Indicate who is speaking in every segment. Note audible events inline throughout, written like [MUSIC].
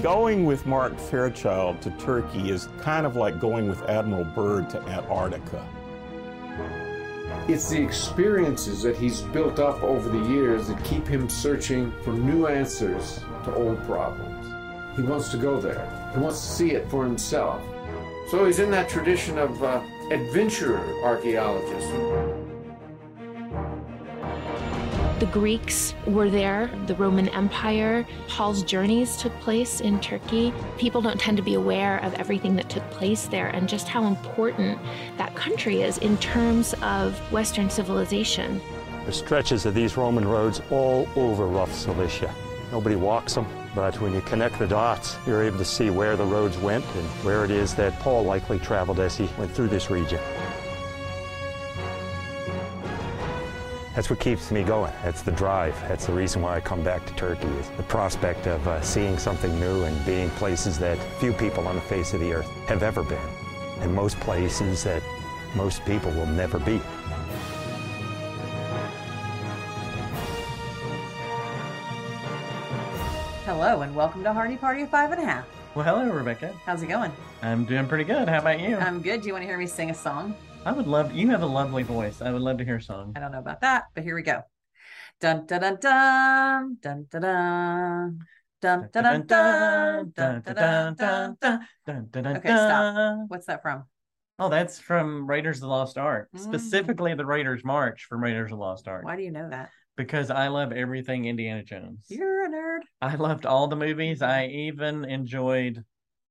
Speaker 1: Going with Mark Fairchild to Turkey is kind of like going with Admiral Byrd to Antarctica.
Speaker 2: It's the experiences that he's built up over the years that keep him searching for new answers to old problems. He wants to go there. He wants to see it for himself. So he's in that tradition of uh, adventurer archaeologists.
Speaker 3: The Greeks were there, the Roman Empire. Paul's journeys took place in Turkey. People don't tend to be aware of everything that took place there and just how important that country is in terms of Western civilization.
Speaker 4: There's stretches of these Roman roads all over rough Cilicia. Nobody walks them, but when you connect the dots, you're able to see where the roads went and where it is that Paul likely traveled as he went through this region. That's what keeps me going. That's the drive. That's the reason why I come back to Turkey is the prospect of uh, seeing something new and being places that few people on the face of the earth have ever been, and most places that most people will never be.
Speaker 5: Hello, and welcome to Hardy Party of Five and a Half.
Speaker 6: Well, hello, Rebecca.
Speaker 5: How's it going?
Speaker 6: I'm doing pretty good. How about you?
Speaker 5: I'm good. Do you want to hear me sing a song?
Speaker 6: I would love. You have a lovely voice. I would love to hear a song.
Speaker 5: I don't know about that, but here we go. Dun dun dun dun dun dun dun. Dun, dun, dun, dun, dun, dun, dun, dun, okay, stop. What's that from?
Speaker 6: Oh, that's from Raiders of the Lost Ark,
Speaker 5: mm.
Speaker 6: specifically the Raiders March from Raiders of the Lost Ark.
Speaker 5: Why do you know that?
Speaker 6: Because I love everything Indiana Jones.
Speaker 5: You're a nerd.
Speaker 6: I loved all the movies. I even enjoyed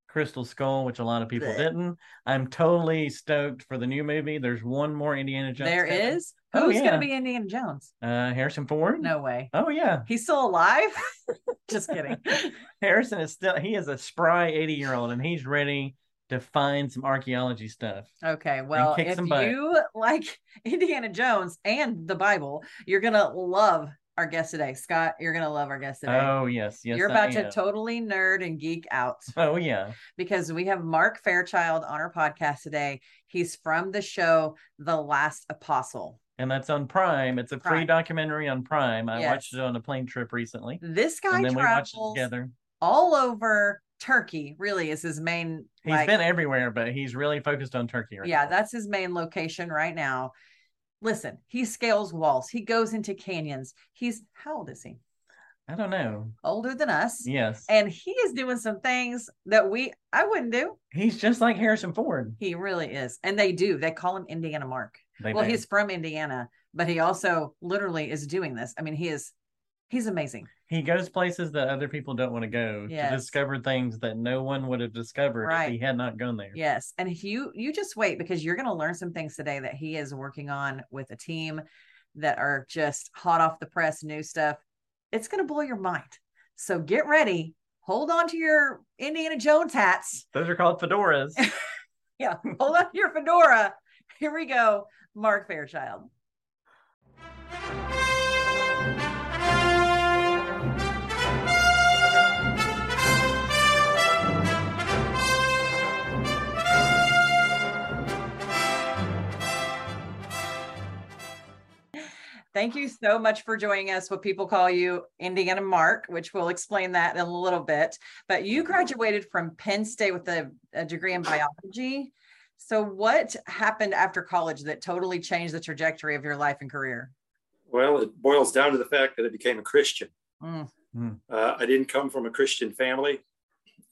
Speaker 6: Crystal Skull, which a lot of people
Speaker 5: Blech.
Speaker 6: didn't. I'm totally stoked for the new movie. There's one more Indiana Jones.
Speaker 5: There
Speaker 6: coming.
Speaker 5: is.
Speaker 6: Oh,
Speaker 5: Who's
Speaker 6: yeah.
Speaker 5: gonna be Indiana Jones?
Speaker 6: Uh, Harrison Ford.
Speaker 5: No way.
Speaker 6: Oh yeah,
Speaker 5: He's still alive? [LAUGHS] Just kidding. [LAUGHS]
Speaker 6: Harrison is still. He is a spry 80 year old, and he's ready to find some archaeology stuff.
Speaker 5: Okay, well, if you [LAUGHS] like Indiana Jones and the Bible, you're gonna love our guest today, Scott. You're gonna love our guest today.
Speaker 6: Oh yes, yes.
Speaker 5: you're about to totally nerd and geek out [LAUGHS]
Speaker 6: Oh yeah.
Speaker 5: because we have Mark Fairchild on our podcast today. He's from the show The Last Apostle.
Speaker 6: And that's on Prime. It's a free documentary on Prime. I
Speaker 5: Yes.
Speaker 6: watched it on a plane trip recently.
Speaker 5: This guy
Speaker 6: and then we watched it
Speaker 5: travels
Speaker 6: together.
Speaker 5: all over Turkey. Really, is his main.
Speaker 6: He's
Speaker 5: like-
Speaker 6: been everywhere, but he's really focused on Turkey right
Speaker 5: yeah,
Speaker 6: now.
Speaker 5: that's his main location right now. Listen, he scales walls. He goes into canyons. He's how old is he?
Speaker 6: I don't know.
Speaker 5: Older than us.
Speaker 6: Yes.
Speaker 5: And he is doing some things that we I wouldn't do.
Speaker 6: He's just like Harrison Ford.
Speaker 5: He really is. And they do. They call him Indiana Mark.
Speaker 6: They
Speaker 5: well,
Speaker 6: do.
Speaker 5: he's from Indiana, but he also literally is doing this. I mean, he is he's amazing.
Speaker 6: He goes places that other people don't want to go
Speaker 5: Yes.
Speaker 6: to discover things that no one would have discovered
Speaker 5: Right.
Speaker 6: if he had not gone there.
Speaker 5: Yes. And if you you just wait because you're going to learn some things today that he is working on with a team that are just hot off the press new stuff. It's going to blow your mind. So get ready. Hold on to your Indiana Jones hats.
Speaker 6: Those are called fedoras. [LAUGHS]
Speaker 5: Yeah, hold on to your fedora. Here we go. Mark Fairchild. Thank you so much for joining us. What people call you Indiana Mark, which we'll explain that in a little bit. But you graduated from Penn State with a, a degree in biology. So, what happened after college that totally changed the trajectory of your life and career?
Speaker 7: Well, it boils down to the fact that I became a Christian.
Speaker 5: Mm.
Speaker 7: Uh, I didn't come from a Christian family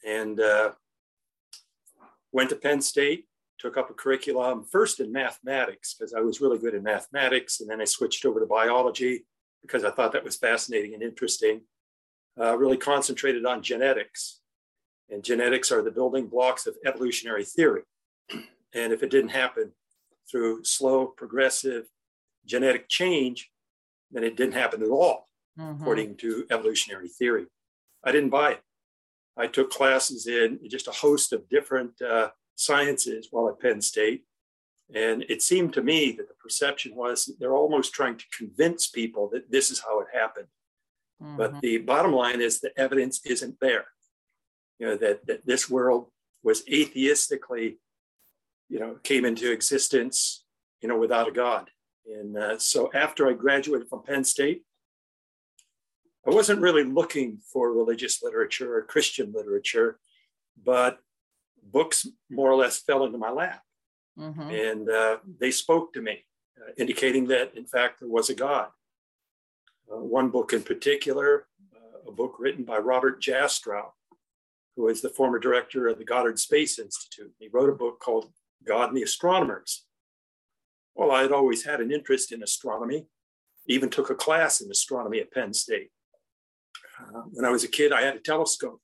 Speaker 7: and uh, went to Penn State, took up a curriculum first in mathematics because I was really good in mathematics. And then I switched over to biology because I thought that was fascinating and interesting. Uh, really concentrated on genetics. And genetics are the building blocks of evolutionary theory. And if it didn't happen through slow, progressive genetic change, then it didn't happen at all
Speaker 5: Mhm.
Speaker 7: according to evolutionary theory. I didn't buy it. I took classes in just a host of different uh, sciences while at Penn State. And it seemed to me that the perception was they're almost trying to convince people that this is how it happened.
Speaker 5: Mhm.
Speaker 7: But the bottom line is the evidence isn't there. You know, that, that this world was atheistically you know, came into existence, you know, without a God. And uh, so after I graduated from Penn State, I wasn't really looking for religious literature or Christian literature, but books more or less fell into my lap. Mm-hmm. And uh, they spoke to me, uh, indicating that, in fact, there was a God. Uh, one book in particular, uh, a book written by Robert Jastrow, who is the former director of the Goddard Space Institute. He wrote a book called God and the Astronomers. Well, I had always had an interest in astronomy, even took a class in astronomy at Penn State. Uh, when I was a kid, I had a telescope.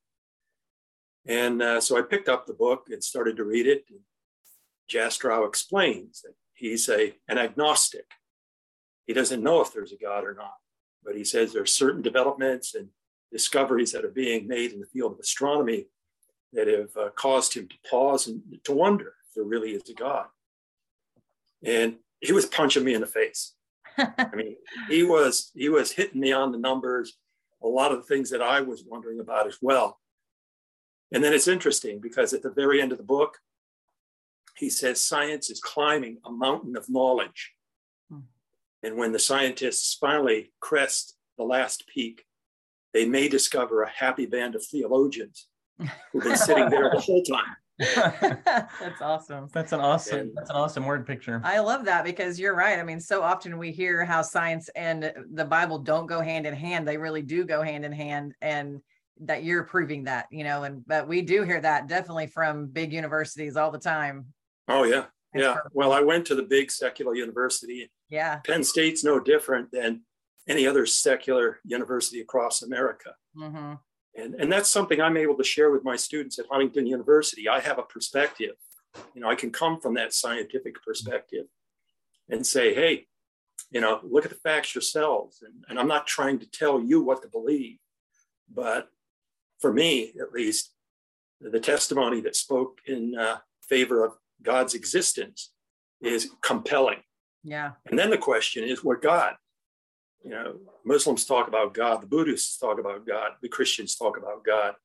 Speaker 7: And uh, so I picked up the book and started to read it. Jastrow explains that he's a, an agnostic. He doesn't know if there's a God or not, but he says there are certain developments and discoveries that are being made in the field of astronomy that have uh, caused him to pause and to wonder if there really is a God. And he was punching me in the face. I mean, he was he was hitting me on the numbers, a lot of the things that I was wondering about as well. And then it's interesting because at the very end of the book, he says science is climbing a mountain of knowledge. Hmm. And when the scientists finally crest the last peak, they may discover a happy band of theologians who've been sitting there the whole time. [LAUGHS]
Speaker 6: that's awesome. That's an awesome. And, that's an awesome word picture.
Speaker 5: I love that because you're right. I mean, so often we hear how science and the Bible don't go hand in hand. They really do go hand in hand, and that you're proving that. You know, and but we do hear that definitely from big universities all the time.
Speaker 7: Oh yeah, yeah. Perfect. Well, I went to the big secular university.
Speaker 5: Yeah.
Speaker 7: Penn State's no different than any other secular university across America. Mm-hmm. And, and that's something I'm able to share with my students at Huntington University. I have a perspective. You know, I can come from that scientific perspective and say, hey, you know, look at the facts yourselves. And, and I'm not trying to tell you what to believe, but for me, at least, the testimony that spoke in uh, favor of God's existence is compelling.
Speaker 5: Yeah.
Speaker 7: And then the question is, what God? You know, Muslims talk about God, the Buddhists talk about God, the Christians talk about God.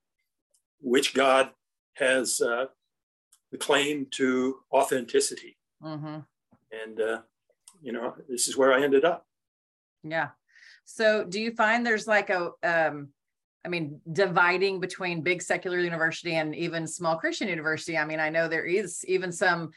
Speaker 7: Which God has uh, the claim to authenticity? Mm-hmm. And, uh, you know, this is where I ended up.
Speaker 5: Yeah. So do you find there's like a, um, I mean, dividing between big secular university and even small Christian university? I mean, I know there is even some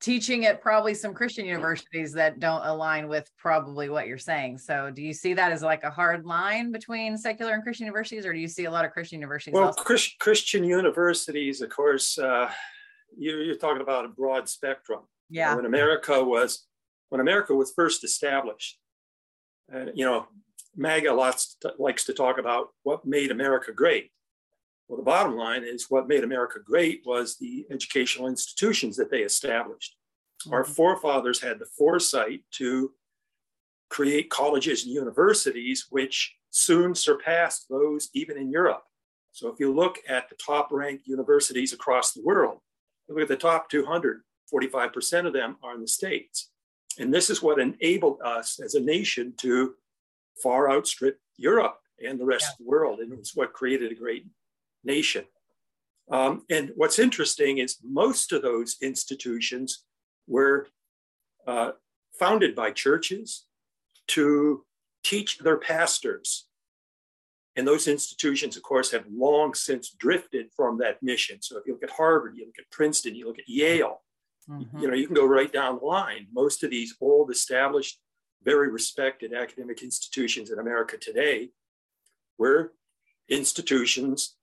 Speaker 5: teaching at probably some Christian universities that don't align with probably what you're saying. So do you see that as like a hard line between secular and Christian universities, or do you see a lot of Christian universities?
Speaker 7: Well, Chris, Christian universities, of course, uh, you, are talking about a broad spectrum.
Speaker 5: Yeah.
Speaker 7: When America was, when America was first established, uh, you know, MAGA lots likes to talk about what made America great. Well, the bottom line is what made America great was the educational institutions that they established. Mm-hmm. Our forefathers had the foresight to create colleges and universities, which soon surpassed those even in Europe. So if you look at the top ranked universities across the world, look at the top 200, 45% of them are in the States. And this is what enabled us as a nation to far outstrip Europe and the rest yeah. of the world. And it was what created a great nation. Um, and what's interesting is most of those institutions were uh, founded by churches to teach their pastors. And those institutions, of course, have long since drifted from that mission. So if you look at Harvard, you look at Princeton, you look at Yale, mm-hmm. you know, you can go right down the line. Most of these old, established, very respected academic institutions in America today were institutions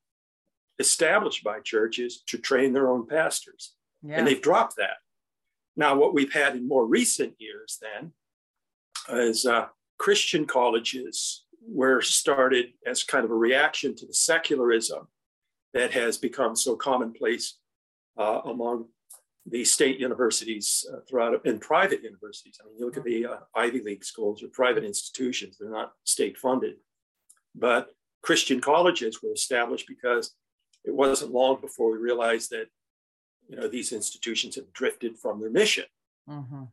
Speaker 7: established by churches to train their own pastors. Yeah. And they've dropped that. Now, what we've had in more recent years then is uh, Christian colleges were started as kind of a reaction to the secularism that has become so commonplace uh, among the state universities uh, throughout and private universities. I mean, you look at the uh, Ivy League schools or private institutions, they're not state funded. But Christian colleges were established because it wasn't long before we realized that you know these institutions have drifted from their mission mm-hmm.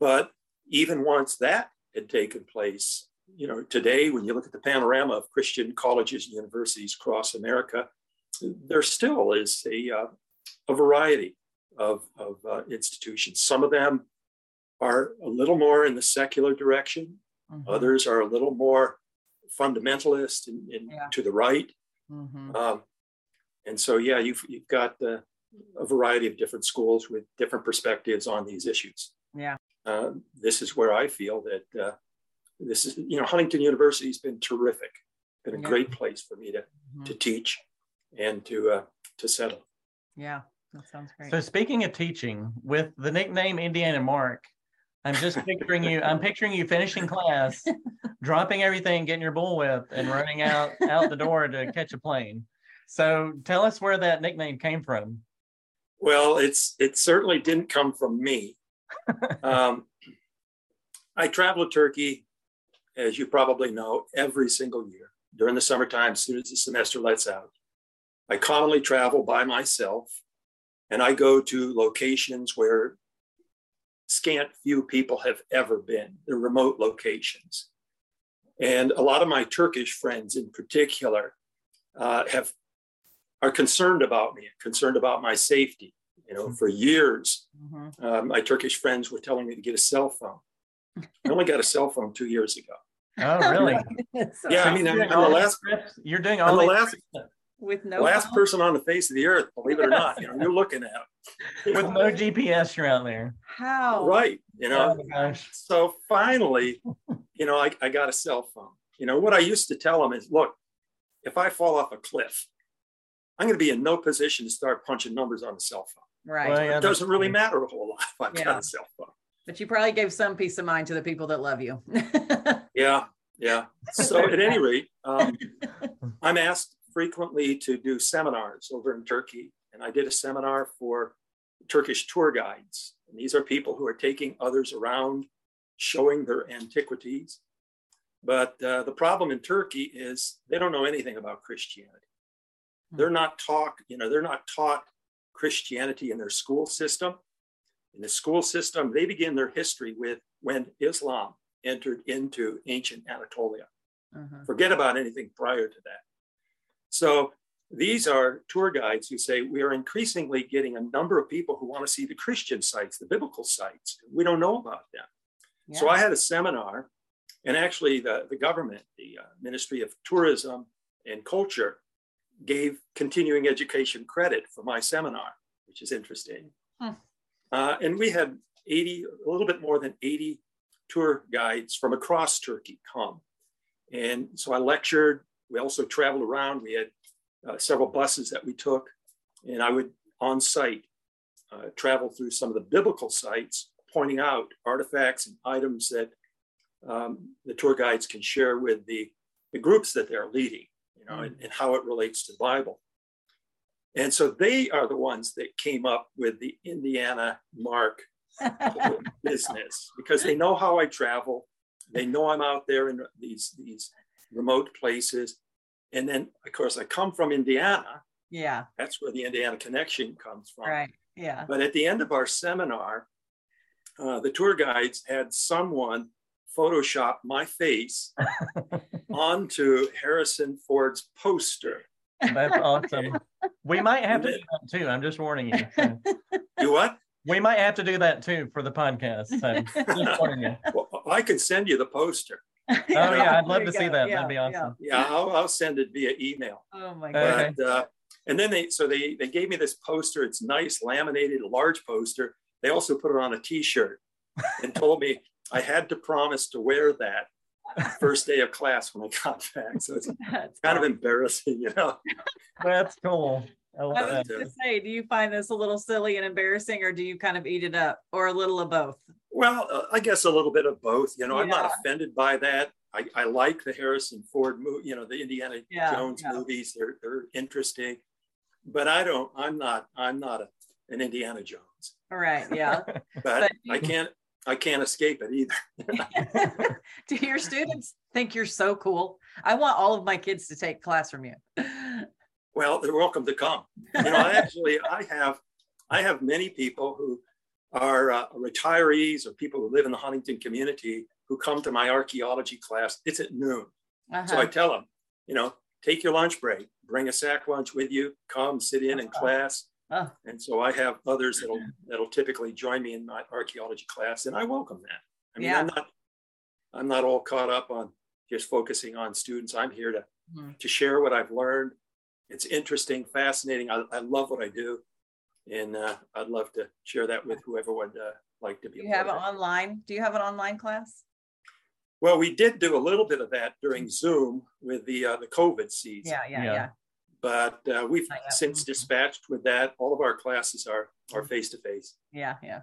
Speaker 7: but even once that had taken place you know today when you look at the panorama of christian colleges and universities across america there still is a, uh, a variety of, of uh, institutions. Some of them are a little more in the secular direction.
Speaker 5: Mhm.
Speaker 7: Others are a little more fundamentalist and,
Speaker 5: Yeah.
Speaker 7: to the right.
Speaker 5: Mhm.
Speaker 7: Um, and so, yeah, you've, you've got uh, a variety of different schools with different perspectives on these issues.
Speaker 5: Yeah.
Speaker 7: Uh, this is where I feel that uh, this is, you know, Huntington University has been terrific, been a
Speaker 5: Yeah.
Speaker 7: great place for me to, to
Speaker 5: Mhm.
Speaker 7: teach and to, uh, to settle.
Speaker 5: Yeah. That sounds great.
Speaker 6: So speaking of teaching, with the nickname Indiana Mark, I'm just picturing you. I'm picturing you finishing class, [LAUGHS] dropping everything, getting your bullwhip, and running out out the door to catch a plane. So tell us where that nickname came from.
Speaker 7: Well, it's it certainly didn't come from me. [LAUGHS] um, I travel to Turkey, as you probably know, every single year during the summertime. As soon as the semester lets out, I commonly travel by myself, and I go to locations where scant few people have ever been. They're remote locations, and a lot of my Turkish friends, in particular, uh, have are concerned about me, concerned about my safety. You know, for years,
Speaker 5: Mhm.
Speaker 7: uh, my Turkish friends were telling me to get a cell phone. I only got a cell phone two years ago.
Speaker 6: Oh, really? [LAUGHS]
Speaker 5: So
Speaker 7: Yeah, I mean,
Speaker 6: You're
Speaker 7: I'm,
Speaker 6: doing
Speaker 7: I'm the last,
Speaker 6: trips- You're doing
Speaker 7: I'm the last,
Speaker 6: trips
Speaker 5: with no
Speaker 7: last
Speaker 5: phone?
Speaker 7: person on the face of the earth, believe it or not. You know, you're looking at it.
Speaker 6: with no GPS. You're out there.
Speaker 5: How?
Speaker 7: right. You
Speaker 6: Oh
Speaker 7: know,
Speaker 6: my gosh.
Speaker 7: so finally, you know, I, I got a cell phone. You know, what I used to tell them is, look, if I fall off a cliff, I'm going to be in no position to start punching numbers on the cell phone.
Speaker 5: Right.
Speaker 6: Well, yeah,
Speaker 7: It doesn't really
Speaker 6: that's-
Speaker 7: matter a whole lot if I've
Speaker 5: Yeah.
Speaker 7: got a cell phone.
Speaker 5: But you probably gave some peace of mind to the people that love you. [LAUGHS]
Speaker 7: Yeah, yeah. So at any rate, um, [LAUGHS] I'm asked frequently to do seminars over in Turkey, and I did a seminar for Turkish tour guides. And these are people who are taking others around, showing their antiquities. But uh, the problem in Turkey is they don't know anything about Christianity. They're not taught, you know, they're not taught Christianity in their school system. In the school system, they begin their history with when Islam entered into ancient Anatolia.
Speaker 5: Mhm.
Speaker 7: Forget about anything prior to that. So these are tour guides who say we are increasingly getting a number of people who want to see the Christian sites, the biblical sites. We don't know about them. So I had a seminar, and actually the, the government, the uh, Ministry of Tourism and Culture, gave continuing education credit for my seminar, which is interesting.
Speaker 5: Hmm.
Speaker 7: Uh, and we had 80, a little bit more than 80 tour guides from across Turkey come. And so I lectured. We also traveled around. We had uh, several buses that we took, and I would on site uh, travel through some of the biblical sites, pointing out artifacts and items that um, the tour guides can share with the, the groups that they're leading, you know, and, and how it relates to the Bible. And so they are the ones that came up with the Indiana mark [LAUGHS] business because they know how I travel. They know I'm out there in these these remote places. And then, of course, I come from Indiana.
Speaker 5: yeah.
Speaker 7: That's where the Indiana connection comes from.
Speaker 5: Right. Yeah.
Speaker 7: But at the end of our seminar, uh, the tour guides had someone Photoshop my face [LAUGHS] onto Harrison Ford's poster.
Speaker 6: That's awesome. [LAUGHS] We might have to do that too. I'm just warning you. So [LAUGHS]
Speaker 7: You what?
Speaker 6: we might have to do that too for the podcast. So just warning you.
Speaker 7: Well, I could send you the poster. [LAUGHS]
Speaker 6: Oh yeah, I'd love to
Speaker 5: you
Speaker 6: see that.
Speaker 5: Yeah,
Speaker 6: That'd be awesome.
Speaker 7: Yeah, I'll, I'll send it via email.
Speaker 5: Oh my god.
Speaker 6: Okay.
Speaker 7: But, uh, and then they, so they, they gave me this poster. It's nice, laminated, a large poster. They also put it on a T-shirt and told me I had to promise to wear that first day of class when I got back. So it's [LAUGHS]
Speaker 5: That's
Speaker 7: kind of embarrassing, you know.
Speaker 6: That's cool. I love
Speaker 5: I was
Speaker 6: that.
Speaker 5: going to say, do you find this a little silly and embarrassing, or do you kind of eat it up, or a little of both?
Speaker 7: Well, uh, I guess a little bit of both. You know, I'm not offended by that. I, I like the Harrison Ford movie, you know, the Indiana
Speaker 5: Yeah,
Speaker 7: Jones
Speaker 5: yeah.
Speaker 7: movies. They're they're interesting, but I don't. I'm not. I'm not a, an Indiana Jones.
Speaker 5: All right. Yeah. [LAUGHS]
Speaker 7: But,
Speaker 5: But
Speaker 7: I can't. I can't escape it either. [LAUGHS]
Speaker 5: do your students think you're so cool? I want all of my kids to take class from you.
Speaker 7: Well, they're welcome to come. You know, I [LAUGHS] actually I have I have many people who are uh, retirees or people who live in the Huntington community who come to my archaeology class. It's at noon. So I
Speaker 5: Uh-huh.
Speaker 7: tell them, you know, take your lunch break, bring a sack lunch with you, come sit in in class.
Speaker 5: Oh.
Speaker 7: And so I have others that'll that'll typically join me in my archaeology class, and I welcome that. I mean,
Speaker 5: Yeah.
Speaker 7: I'm not I'm not all caught up on just focusing on students. I'm here to
Speaker 5: Mhm.
Speaker 7: to share what I've learned. It's interesting, fascinating. I, I love what I do, and uh, I'd love to share that with whoever would uh, like to be.
Speaker 5: Do
Speaker 7: a
Speaker 5: you have it
Speaker 7: part of it.
Speaker 5: online? Do you have an online class?
Speaker 7: Well, we did do a little bit of that during Zoom with the uh, the COVID season.
Speaker 5: Yeah, yeah,
Speaker 6: Yeah.
Speaker 5: yeah.
Speaker 7: but uh, we've since dispatched with that. All of our classes are are face to face.
Speaker 5: Yeah, yeah.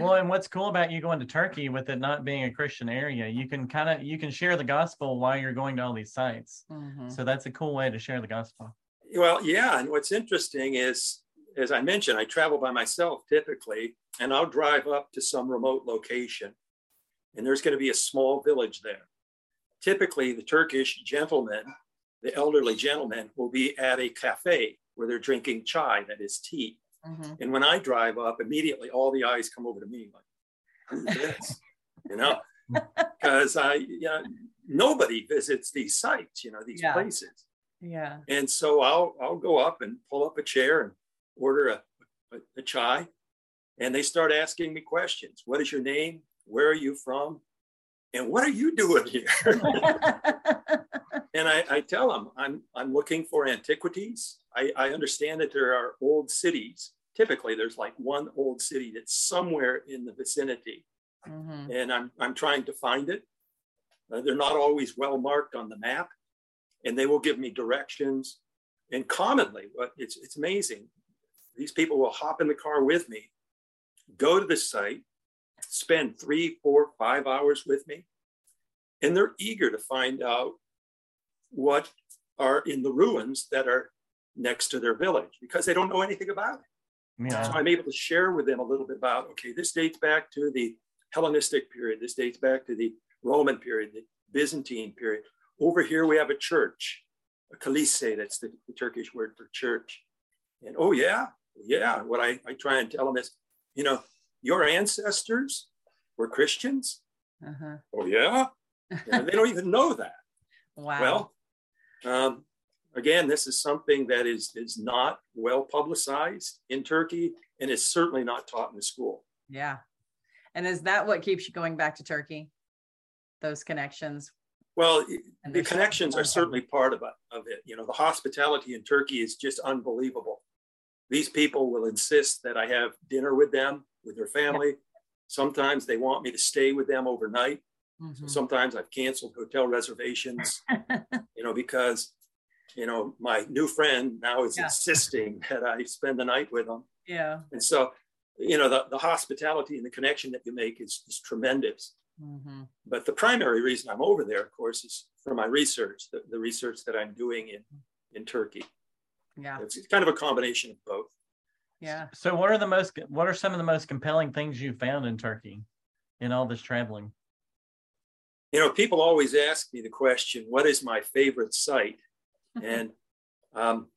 Speaker 6: Well, and what's cool about you going to Turkey with it not being a Christian area, you can kind of you can share the gospel while you're going to all these sites.
Speaker 5: Mhm.
Speaker 6: So that's a cool way to share the gospel.
Speaker 7: Well, yeah, and what's interesting is, as I mentioned, I travel by myself typically, and I'll drive up to some remote location, and there's going to be a small village there. Typically, the Turkish gentleman, the elderly gentleman, will be at a cafe where they're drinking chai, that is tea.
Speaker 5: Mhm.
Speaker 7: And when I drive up, immediately all the eyes come over to me like, who's this? you know, [LAUGHS] because I, you know, nobody visits these sites, you know, these
Speaker 5: Yeah.
Speaker 7: places.
Speaker 5: Yeah.
Speaker 7: And so I'll I'll go up and pull up a chair and order a, a, a chai, and they start asking me questions. What is your name? Where are you from? And what are you doing here? [LAUGHS] and I, I tell them I'm I'm looking for antiquities. I, I understand that there are old cities. Typically, there's like one old city that's somewhere in the vicinity,
Speaker 5: Mhm.
Speaker 7: and I'm I'm trying to find it. Uh, they're not always well marked on the map, and they will give me directions. And commonly, what it's it's amazing. These people will hop in the car with me, go to the site, spend three, four, five hours with me, and they're eager to find out what are in the ruins that are next to their village because they don't know anything about it.
Speaker 6: Yeah.
Speaker 7: So I'm able to share with them a little bit about, okay, this dates back to the Hellenistic period. This dates back to the Roman period, the Byzantine period. Over here, we have a church, a kilise, that's the, the Turkish word for church. And oh, yeah, yeah. What I, I try and tell them is, you know, your ancestors were Christians.
Speaker 5: Uh-huh.
Speaker 7: Oh, yeah. And they don't even know that. [LAUGHS]
Speaker 5: Wow.
Speaker 7: Well, um, again, this is something that is is not well publicized in Turkey, and is certainly not taught in the school.
Speaker 5: yeah. And is that what keeps you going back to Turkey? Those connections.
Speaker 7: Well, the connections are certainly part of it, of it. You know, the hospitality in Turkey is just unbelievable. These people will insist that I have dinner with them, with their family. Sometimes they want me to stay with them overnight.
Speaker 5: Mhm.
Speaker 7: Sometimes I've canceled hotel reservations, [LAUGHS] you know, because, you know, my new friend now is
Speaker 5: Yeah.
Speaker 7: insisting [LAUGHS] that I spend the night with them.
Speaker 5: Yeah.
Speaker 7: And so, you know, the, the hospitality and the connection that you make is, is tremendous.
Speaker 5: Mhm.
Speaker 7: But the primary reason I'm over there, of course, is for my research, the, the research that I'm doing in, in Turkey.
Speaker 5: Yeah.
Speaker 7: It's kind of a combination of both.
Speaker 5: Yeah.
Speaker 6: So what are the most what are some of the most compelling things you found in Turkey in all this traveling?
Speaker 7: You know, people always ask me the question, what is my favorite site? And um,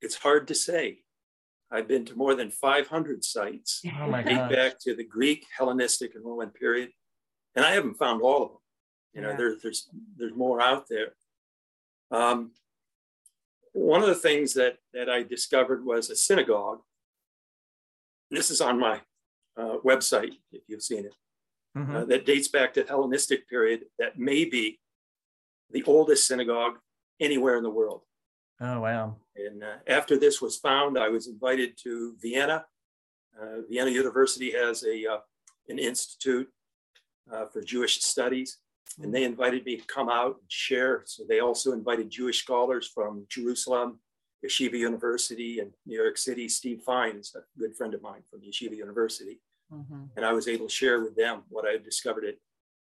Speaker 7: it's hard to say. I've been to more than 500 sites,
Speaker 6: Oh my
Speaker 7: date
Speaker 6: god.
Speaker 7: back to the Greek, Hellenistic, and Roman period, and I haven't found all of them. You know,
Speaker 5: Yeah.
Speaker 7: there, there's there's more out there. Um, one of the things that that I discovered was a synagogue. This is on my uh, website, if you've seen it,
Speaker 6: Mhm.
Speaker 7: uh, that dates back to Hellenistic period. That may be the oldest synagogue anywhere in the world.
Speaker 6: Oh wow.
Speaker 7: And uh, after this was found, I was invited to Vienna. Uh, Vienna University has a uh, an institute uh, for Jewish studies, and they invited me to come out and share. So they also invited Jewish scholars from Jerusalem, Yeshiva University, and New York City. Steve Fine is a good friend of mine from Yeshiva University,
Speaker 5: Mhm.
Speaker 7: and I was able to share with them what I had discovered. It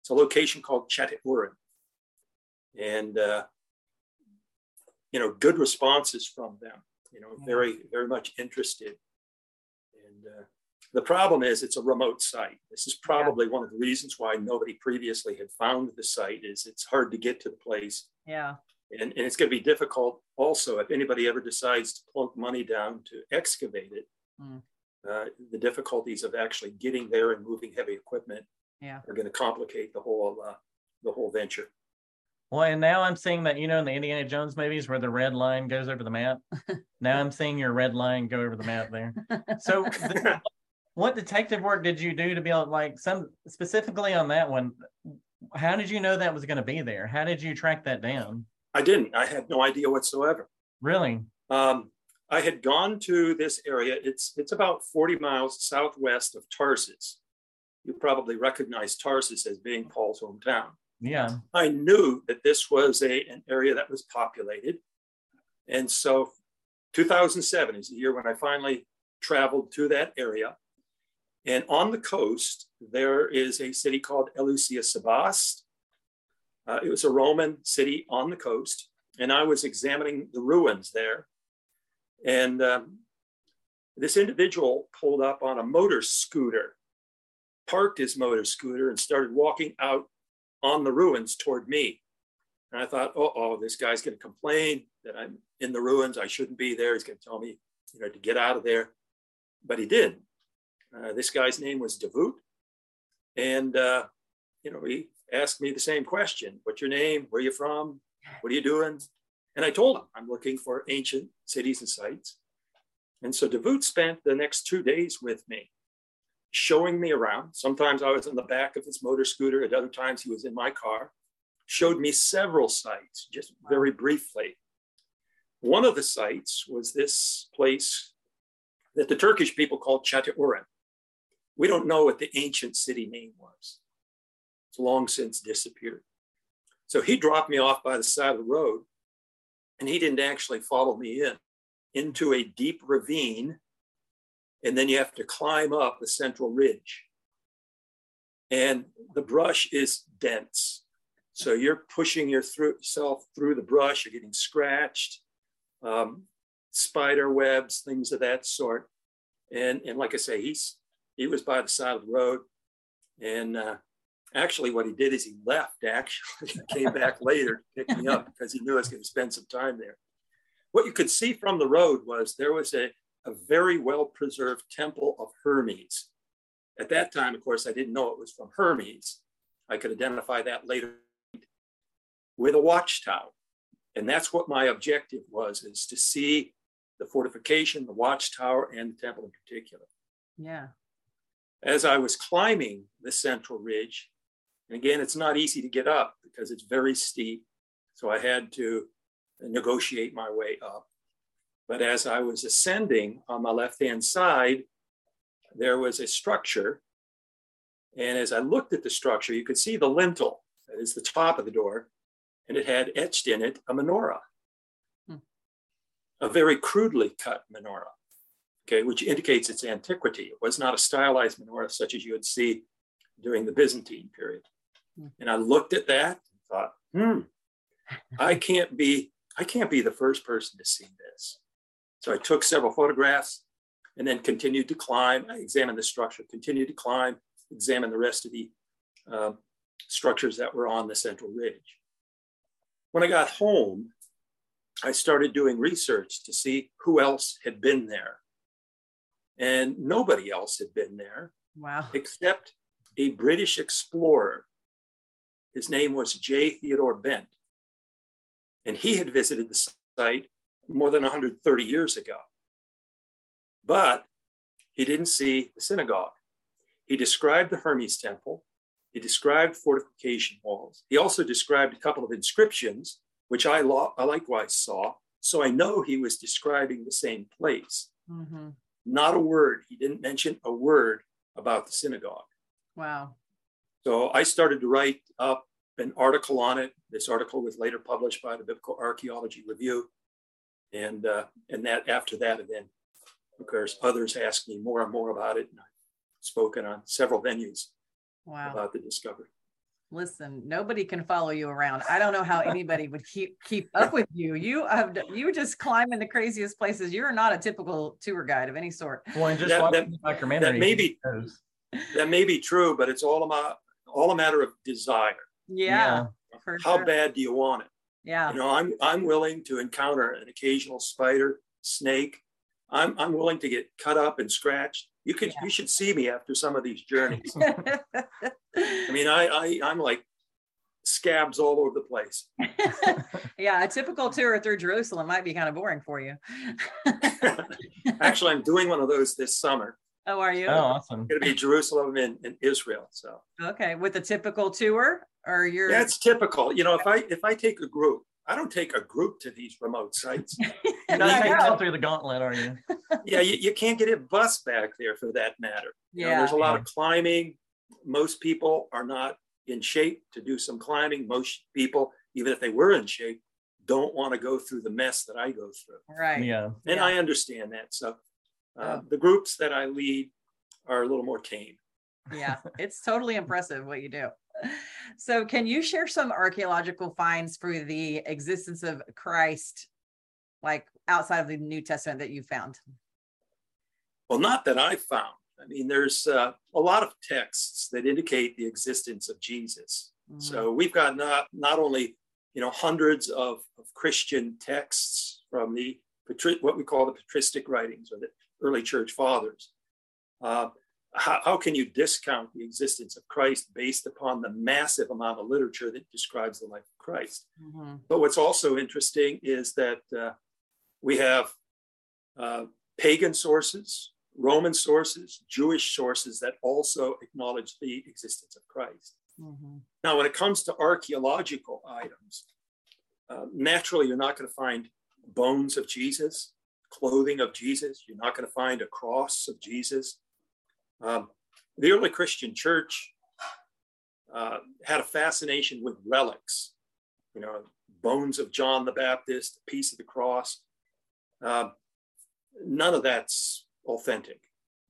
Speaker 7: it's a location called Çatıören, and uh, you know, good responses from them. You know, very very much interested. And uh, the problem is, it's a remote site. This is probably one of the reasons why nobody previously had found the site. Is it's hard to get to the place,
Speaker 5: Yeah.
Speaker 7: and, and it's going to be difficult. Also, if anybody ever decides to plunk money down to excavate it,
Speaker 5: Mm.
Speaker 7: uh, the difficulties of actually getting there and moving heavy equipment
Speaker 5: Yeah.
Speaker 7: are going to complicate the whole uh, the whole venture.
Speaker 6: Well, and now I'm seeing that, you know, in the Indiana Jones movies where the red line goes over the map. [LAUGHS] now I'm seeing your red line go over the map there. So, [LAUGHS] th- what detective work did you do to be able, like, some specifically on that one? How did you know that was going to be there? How did you track that down?
Speaker 7: I didn't. I had no idea whatsoever.
Speaker 6: Really?
Speaker 7: Um, I had gone to this area. It's it's about 40 miles southwest of Tarsus. You probably recognize Tarsus as being Paul's hometown.
Speaker 6: Yeah.
Speaker 7: I knew that this was a, an area that was populated. And so 2007 is the year when I finally traveled to that area. And on the coast, there is a city called Elaiussa Sebast. Uh, it was a Roman city on the coast. And I was examining the ruins there. And um, this individual pulled up on a motor scooter, parked his motor scooter, and started walking out on the ruins toward me. And I thought, oh, oh, this guy's going to complain that I'm in the ruins. I shouldn't be there. He's going to tell me, you know, to get out of there. But he did. Uh, this guy's name was Davut. And, uh, you know, he asked me the same question What's your name? Where are you from? What are you doing? And I told him, I'm looking for ancient cities and sites. And so Davut spent the next two days with me showing me around. Sometimes I was on the back of his motor scooter, at other times he was in my car, showed me several sites, just very briefly. One of the sites was this place that the Turkish people called Çatıören. We don't know what the ancient city name was. It's long since disappeared. So he dropped me off by the side of the road, and he didn't actually follow me in into a deep ravine and then you have to climb up the central ridge. And the brush is dense. So you're pushing yourself through the brush, you're getting scratched, um, spider webs, things of that sort. And, and like I say, he's, he was by the side of the road. And uh, actually, what he did is he left, actually, [LAUGHS] came back later to pick me up because he knew I was going to spend some time there. What you could see from the road was there was a, a very well preserved temple of Hermes. At that time, of course, I didn't know it was from Hermes. I could identify that later with a watchtower. And that's what my objective was, is to see the fortification, the watchtower, and the temple in particular.
Speaker 5: Yeah.
Speaker 7: As I was climbing the central ridge, and again, it's not easy to get up because it's very steep. So I had to negotiate my way up. But as I was ascending on my left hand side, there was a structure. And as I looked at the structure, you could see the lintel, that is the top of the door, and it had etched in it a menorah, hmm. a very crudely cut menorah, okay, which indicates its antiquity. It was not a stylized menorah such as you would see during the Byzantine period. Hmm. And I looked at that and thought, hmm, I [LAUGHS] can't be, I can't be the first person to see this. So I took several photographs and then continued to climb. I examined the structure, continued to climb, examined the rest of the uh, structures that were on the central ridge. When I got home, I started doing research to see who else had been there. And nobody else had been there.
Speaker 5: Wow.
Speaker 7: Except a British explorer. His name was J. Theodore Bent. And he had visited the site more than 130 years ago. But he didn't see the synagogue. He described the Hermes temple. He described fortification walls. He also described a couple of inscriptions, which I, lo- I likewise saw. So I know he was describing the same place. Mm-hmm. Not a word. He didn't mention a word about the synagogue.
Speaker 5: Wow.
Speaker 7: So I started to write up an article on it. This article was later published by the Biblical Archaeology Review and uh, and that after that, then of course others asked me more and more about it, and I've spoken on several venues wow. about the discovery.
Speaker 5: Listen, nobody can follow you around. I don't know how anybody would keep keep up with you. You have you just climb in the craziest places. You're not a typical tour guide of any sort.
Speaker 6: Well, and just that, that.
Speaker 7: That may be that may be true, but it's all about all a matter of desire.
Speaker 5: Yeah.
Speaker 7: yeah. How sure. bad do you want it?
Speaker 5: Yeah.
Speaker 7: You know, I'm I'm willing to encounter an occasional spider, snake. I'm I'm willing to get cut up and scratched. You could yeah. you should see me after some of these journeys. [LAUGHS] I mean, I, I I'm like scabs all over the place. [LAUGHS]
Speaker 5: yeah, a typical tour through Jerusalem might be kind of boring for you. [LAUGHS]
Speaker 7: Actually, I'm doing one of those this summer.
Speaker 5: Oh, are you?
Speaker 6: Oh, awesome.
Speaker 7: Going to be Jerusalem and, and Israel. So
Speaker 5: okay, with a typical tour, or you're
Speaker 7: yeah, it's typical. You know, if I if I take a group, I don't take a group to these remote sites. [LAUGHS]
Speaker 6: You're not taking them through the gauntlet, are you? [LAUGHS]
Speaker 7: yeah, you, you can't get a bus back there for that matter. You know,
Speaker 5: Yeah.
Speaker 7: there's a lot of climbing. Most people are not in shape to do some climbing. Most people, even if they were in shape, don't want to go through the mess that I go through.
Speaker 5: right.
Speaker 6: Yeah.
Speaker 7: And
Speaker 5: Yeah.
Speaker 7: I understand that. So uh,
Speaker 5: Yeah.
Speaker 7: the groups that I lead are a little more tame.
Speaker 5: yeah, it's totally impressive what you do. So, can you share some archaeological finds for the existence of Christ, like outside of the New Testament that you found?
Speaker 7: Well, not that I found. I mean, there's uh, a lot of texts that indicate the existence of Jesus.
Speaker 5: Mm-hmm.
Speaker 7: So we've got not not only you know hundreds of, of Christian texts from the what we call the patristic writings or the early church fathers. Uh, how, how can you discount the existence of Christ based upon the massive amount of literature that describes the life of Christ?
Speaker 5: Mhm.
Speaker 7: But what's also interesting is that uh, we have uh, pagan sources, Roman sources, Jewish sources that also acknowledge the existence of Christ.
Speaker 5: Mhm.
Speaker 7: Now, when it comes to archaeological items, uh, naturally, you're not going to find bones of Jesus, clothing of Jesus. You're not going to find a cross of Jesus. Um, the early Christian church uh, had a fascination with relics, you know, bones of John the Baptist, a piece of the cross. Um, none of that's authentic.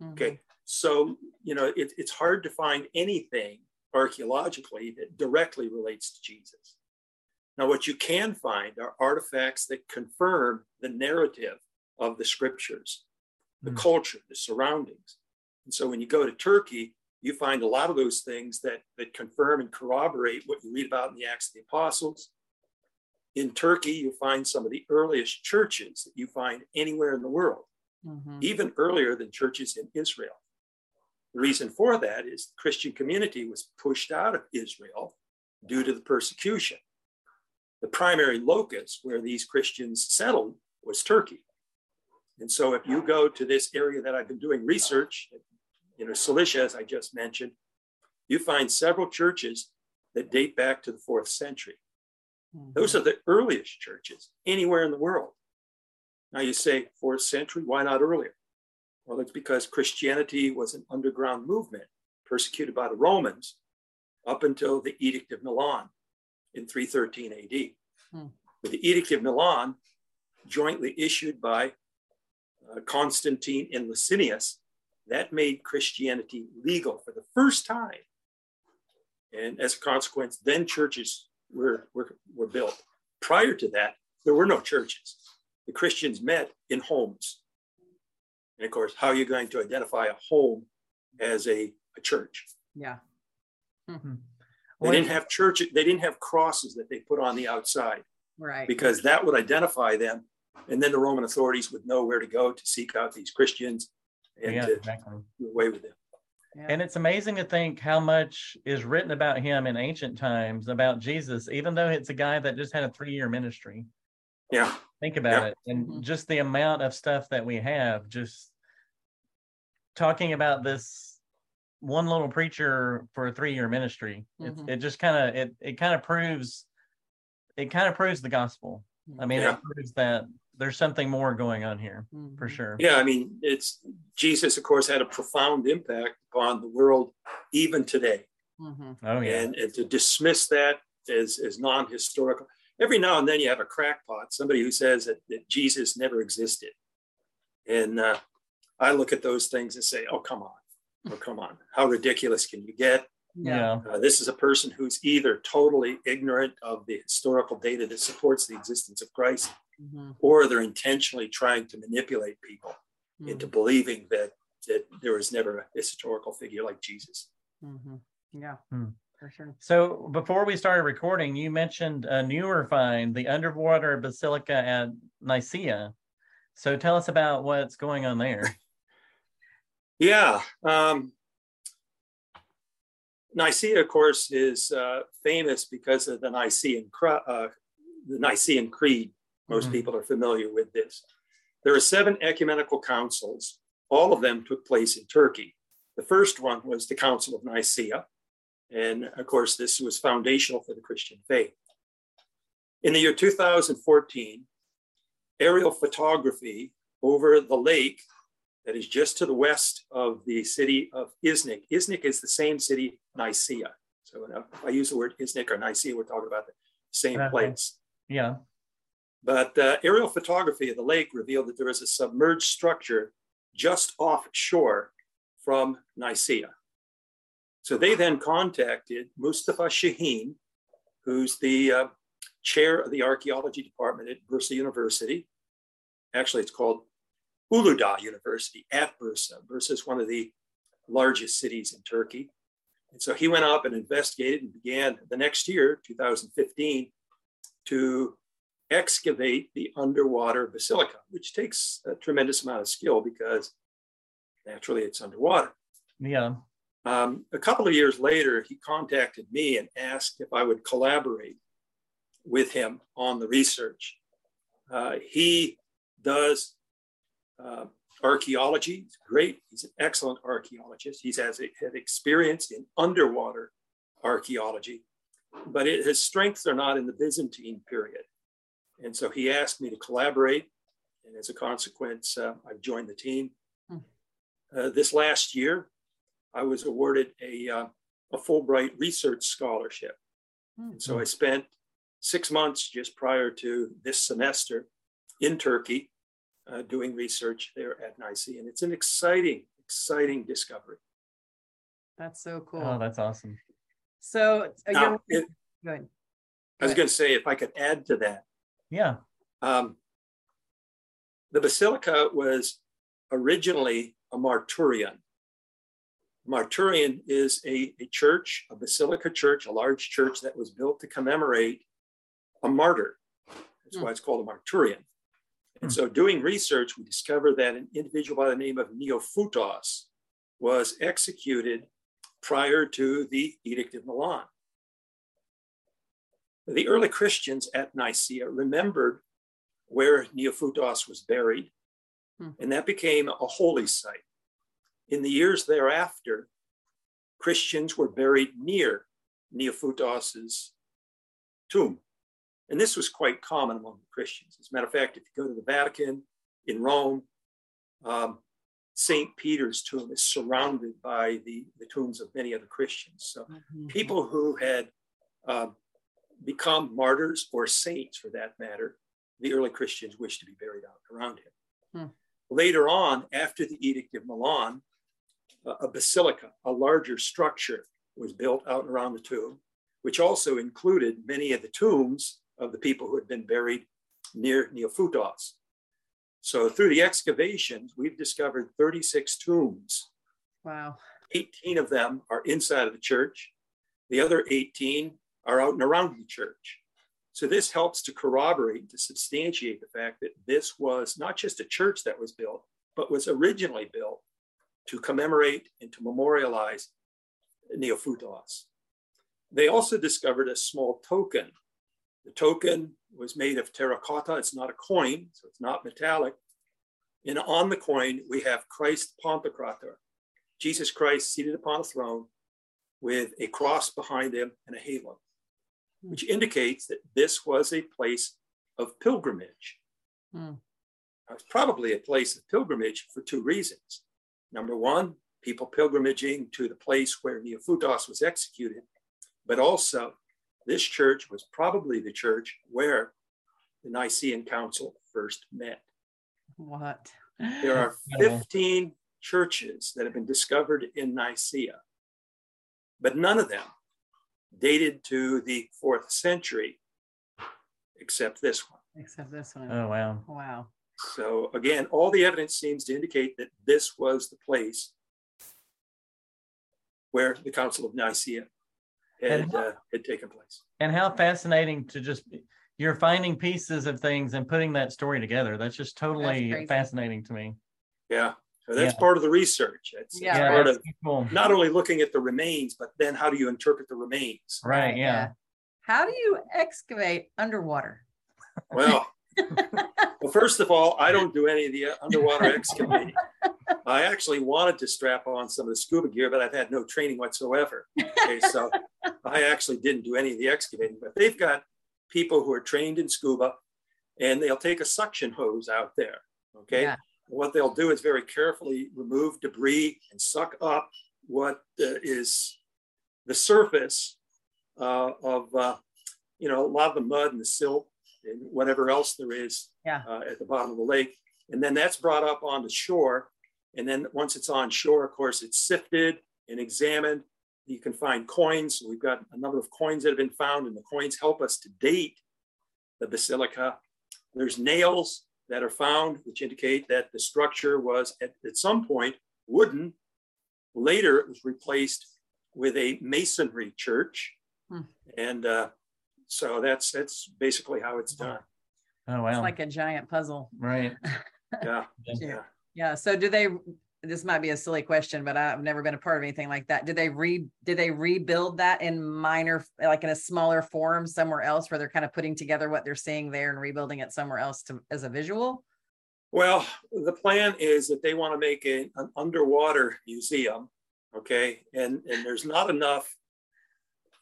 Speaker 5: Mhm.
Speaker 7: Okay. So, you know, it, it's hard to find anything archaeologically that directly relates to Jesus. Now, what you can find are artifacts that confirm the narrative of the scriptures, the
Speaker 6: Hmm.
Speaker 7: culture, the surroundings. And so when you go to Turkey, you find a lot of those things that, that confirm and corroborate what you read about in the Acts of the Apostles. In Turkey, you find some of the earliest churches that you find anywhere in the world
Speaker 5: Mhm.
Speaker 7: even earlier than churches in Israel. The reason for that is the Christian community was pushed out of Israel due to the persecution. The primary locus where these Christians settled was Turkey. And so if you go to this area that I've been doing research, you know, Cilicia, as I just mentioned, you find several churches that date back to the fourth century. Those are the earliest churches anywhere in the world. Now you say fourth century, why not earlier? Well, it's because Christianity was an underground movement persecuted by the Romans up until the Edict of Milan in 313 AD. With the Edict of Milan, jointly issued by uh, Constantine and Licinius, that made Christianity legal for the first time. And as a consequence, then churches were, were, were built. Prior to that, there were no churches. The Christians met in homes. And of course, how are you going to identify a home as a, a church?
Speaker 5: Yeah. Mhm.
Speaker 7: They didn't have church, they didn't have crosses that they put on the outside
Speaker 5: Right.
Speaker 7: because that would identify them. And then the Roman authorities would know where to go to seek out these Christians and
Speaker 6: Yeah,
Speaker 7: to
Speaker 6: exactly.
Speaker 7: do away with them.
Speaker 5: Yeah.
Speaker 6: And it's amazing to think how much is written about him in ancient times about Jesus, even though it's a guy that just had a three year ministry.
Speaker 7: Yeah.
Speaker 6: Think about
Speaker 7: Yeah.
Speaker 6: it. And
Speaker 5: Mhm.
Speaker 6: just the amount of stuff that we have, just talking about this one little preacher for a three year ministry. It,
Speaker 5: Mhm.
Speaker 6: it just kind of it it kind of proves it kind of proves the gospel. I mean,
Speaker 7: Yeah.
Speaker 6: it proves that there's something more going on here for
Speaker 5: Mhm.
Speaker 6: sure.
Speaker 7: Yeah, I mean, it's Jesus, of course, had a profound impact upon the world even today.
Speaker 5: Mhm.
Speaker 6: Oh yeah.
Speaker 7: and, and to dismiss that as, as non-historical every now and then you have a crackpot somebody who says that, that jesus never existed and uh, i look at those things and say oh come on oh come on how ridiculous can you get
Speaker 6: yeah.
Speaker 7: uh, this is a person who's either totally ignorant of the historical data that supports the existence of christ
Speaker 5: Mhm.
Speaker 7: or they're intentionally trying to manipulate people
Speaker 5: Mhm.
Speaker 7: into believing that, that there was never a historical figure like jesus
Speaker 5: Mhm. Yeah.
Speaker 6: Hmm.
Speaker 5: For sure.
Speaker 6: So before we started recording, you mentioned a newer find, the underwater basilica at Nicaea. So tell us about what's going on there. [LAUGHS]
Speaker 7: Yeah. Um, Nicaea, of course, is uh, famous because of the Nicene, uh, the Nicene Creed. Most mm-hmm. people are familiar with this. There are seven ecumenical councils. All of them took place in Turkey. The first one was the Council of Nicaea. And of course, this was foundational for the Christian faith. In the year 2014, aerial photography over the lake that is just to the west of the city of Iznik. Iznik is the same city, Nicaea. So if I use the word Iznik or Nicaea, we're talking about the same place.
Speaker 6: Yeah.
Speaker 7: But uh, aerial photography of the lake revealed that there is a submerged structure just offshore from Nicaea. So they then contacted Mustafa Şahin, who's the uh, chair of the archaeology department at Bursa University. Actually, it's called Uludağ University at Bursa. Bursa is one of the largest cities in Turkey. And so he went up and investigated and began the next year, 2015, to excavate the underwater basilica, which takes a tremendous amount of skill because naturally it's underwater.
Speaker 6: Yeah.
Speaker 7: Um, a couple of years later, he contacted me and asked if I would collaborate with him on the research. Uh, he does uh, archaeology. He's great. He's an excellent archaeologist. He's has had experience in underwater archaeology, but it, his strengths are not in the Byzantine period. And so he asked me to collaborate. And as a consequence, uh, I've joined the team. Hmm. Uh, this last year, I was awarded a, uh, a Fulbright research scholarship. Hmm. And so I spent six months just prior to this semester in Turkey uh, doing research there at NICE. And it's an exciting, exciting discovery.
Speaker 5: That's so cool.
Speaker 6: Oh, that's awesome.
Speaker 5: So,
Speaker 7: uh, now, it, go ahead. I was going to say, if I could add to that.
Speaker 6: Yeah. Um,
Speaker 7: the basilica was originally a marturion. Marturion is a, a church, a basilica church, a large church that was built to commemorate a martyr. That's why it's called a marturion. And so, doing research, we discovered that an individual by the name of Neophutos was executed prior to the Edict of Milan. The early Christians at Nicaea remembered where Neophutos was buried, hmm. and that became a holy site. In the years thereafter, Christians were buried near Neophutos's tomb. And this was quite common among the Christians. As a matter of fact, if you go to the Vatican in Rome, um, St. Peter's tomb is surrounded by the, the tombs of many other Christians. So mm-hmm. people who had um, become martyrs or saints for that matter, the early Christians wished to be buried out around him. Hmm. Later on, after the Edict of Milan, a basilica, a larger structure, was built out and around the tomb, which also included many of the tombs of the people who had been buried near Neophutos. So through the excavations, we've discovered 36 tombs.
Speaker 5: Wow.
Speaker 7: 18 of them are inside of the church. The other 18 are out and around the church. So this helps to corroborate, to substantiate the fact that this was not just a church that was built, but was originally built to commemorate and to memorialize Neophutos. They also discovered a small token the token was made of terracotta. It's not a coin, so it's not metallic. And on the coin, we have Christ Pantocrator, Jesus Christ seated upon a throne with a cross behind him and a halo, which indicates that this was a place of pilgrimage. Mm. It's probably a place of pilgrimage for two reasons. Number one, people pilgrimaging to the place where Neophutos was executed, but also this church was probably the church where the Nicene Council first met.
Speaker 5: What?
Speaker 7: There are [LAUGHS] 15 churches that have been discovered in Nicaea, but none of them dated to the fourth century, except this one.
Speaker 5: Except this one.
Speaker 6: Oh, wow.
Speaker 5: Wow.
Speaker 7: So, again, all the evidence seems to indicate that this was the place where the Council of Nicaea had, how, uh, had taken place.
Speaker 6: And how fascinating to just you're finding pieces of things and putting that story together. That's just totally That's fascinating to me.
Speaker 7: Yeah. So that's
Speaker 6: Yeah.
Speaker 7: part of the research. It's,
Speaker 5: Yeah,
Speaker 7: it's
Speaker 6: Yeah,
Speaker 7: part of
Speaker 6: cool.
Speaker 7: not only looking at the remains, but then how do you interpret the remains?
Speaker 6: Right. Yeah.
Speaker 5: How do you excavate underwater?
Speaker 7: Well, [LAUGHS] well, first of all, I don't do any of the uh, underwater excavating. [LAUGHS] I actually wanted to strap on some of the scuba gear, but I've had no training whatsoever. Okay, so [LAUGHS] I actually didn't do any of the excavating, but they've got people who are trained in scuba and they'll take a suction hose out there. Okay.
Speaker 5: Yeah.
Speaker 7: What they'll do is very carefully remove debris and suck up what uh, is the surface uh, of, uh, you know, a lot of the mud and the silt and whatever else there is
Speaker 5: Yeah.
Speaker 7: uh, at the bottom of the lake. And then that's brought up onto shore. And then once it's on shore, of course, it's sifted and examined. You can find coins. We've got a number of coins that have been found, and the coins help us to date the basilica. There's nails that are found, which indicate that the structure was at, at some point wooden. Later, it was replaced with a masonry church.
Speaker 5: Hmm.
Speaker 7: And uh, so that's that's basically how it's done.
Speaker 6: Oh wow.
Speaker 5: It's like a giant puzzle.
Speaker 6: right. [LAUGHS]
Speaker 7: Yeah.
Speaker 5: Yeah. Yeah. So do they this might be a silly question, but I've never been a part of anything like that. Did they re did they rebuild that in minor like in a smaller form somewhere else where they're kind of putting together what they're seeing there and rebuilding it somewhere else to as a visual?
Speaker 7: Well, the plan is that they want to make a, an underwater museum, okay? And and there's not enough,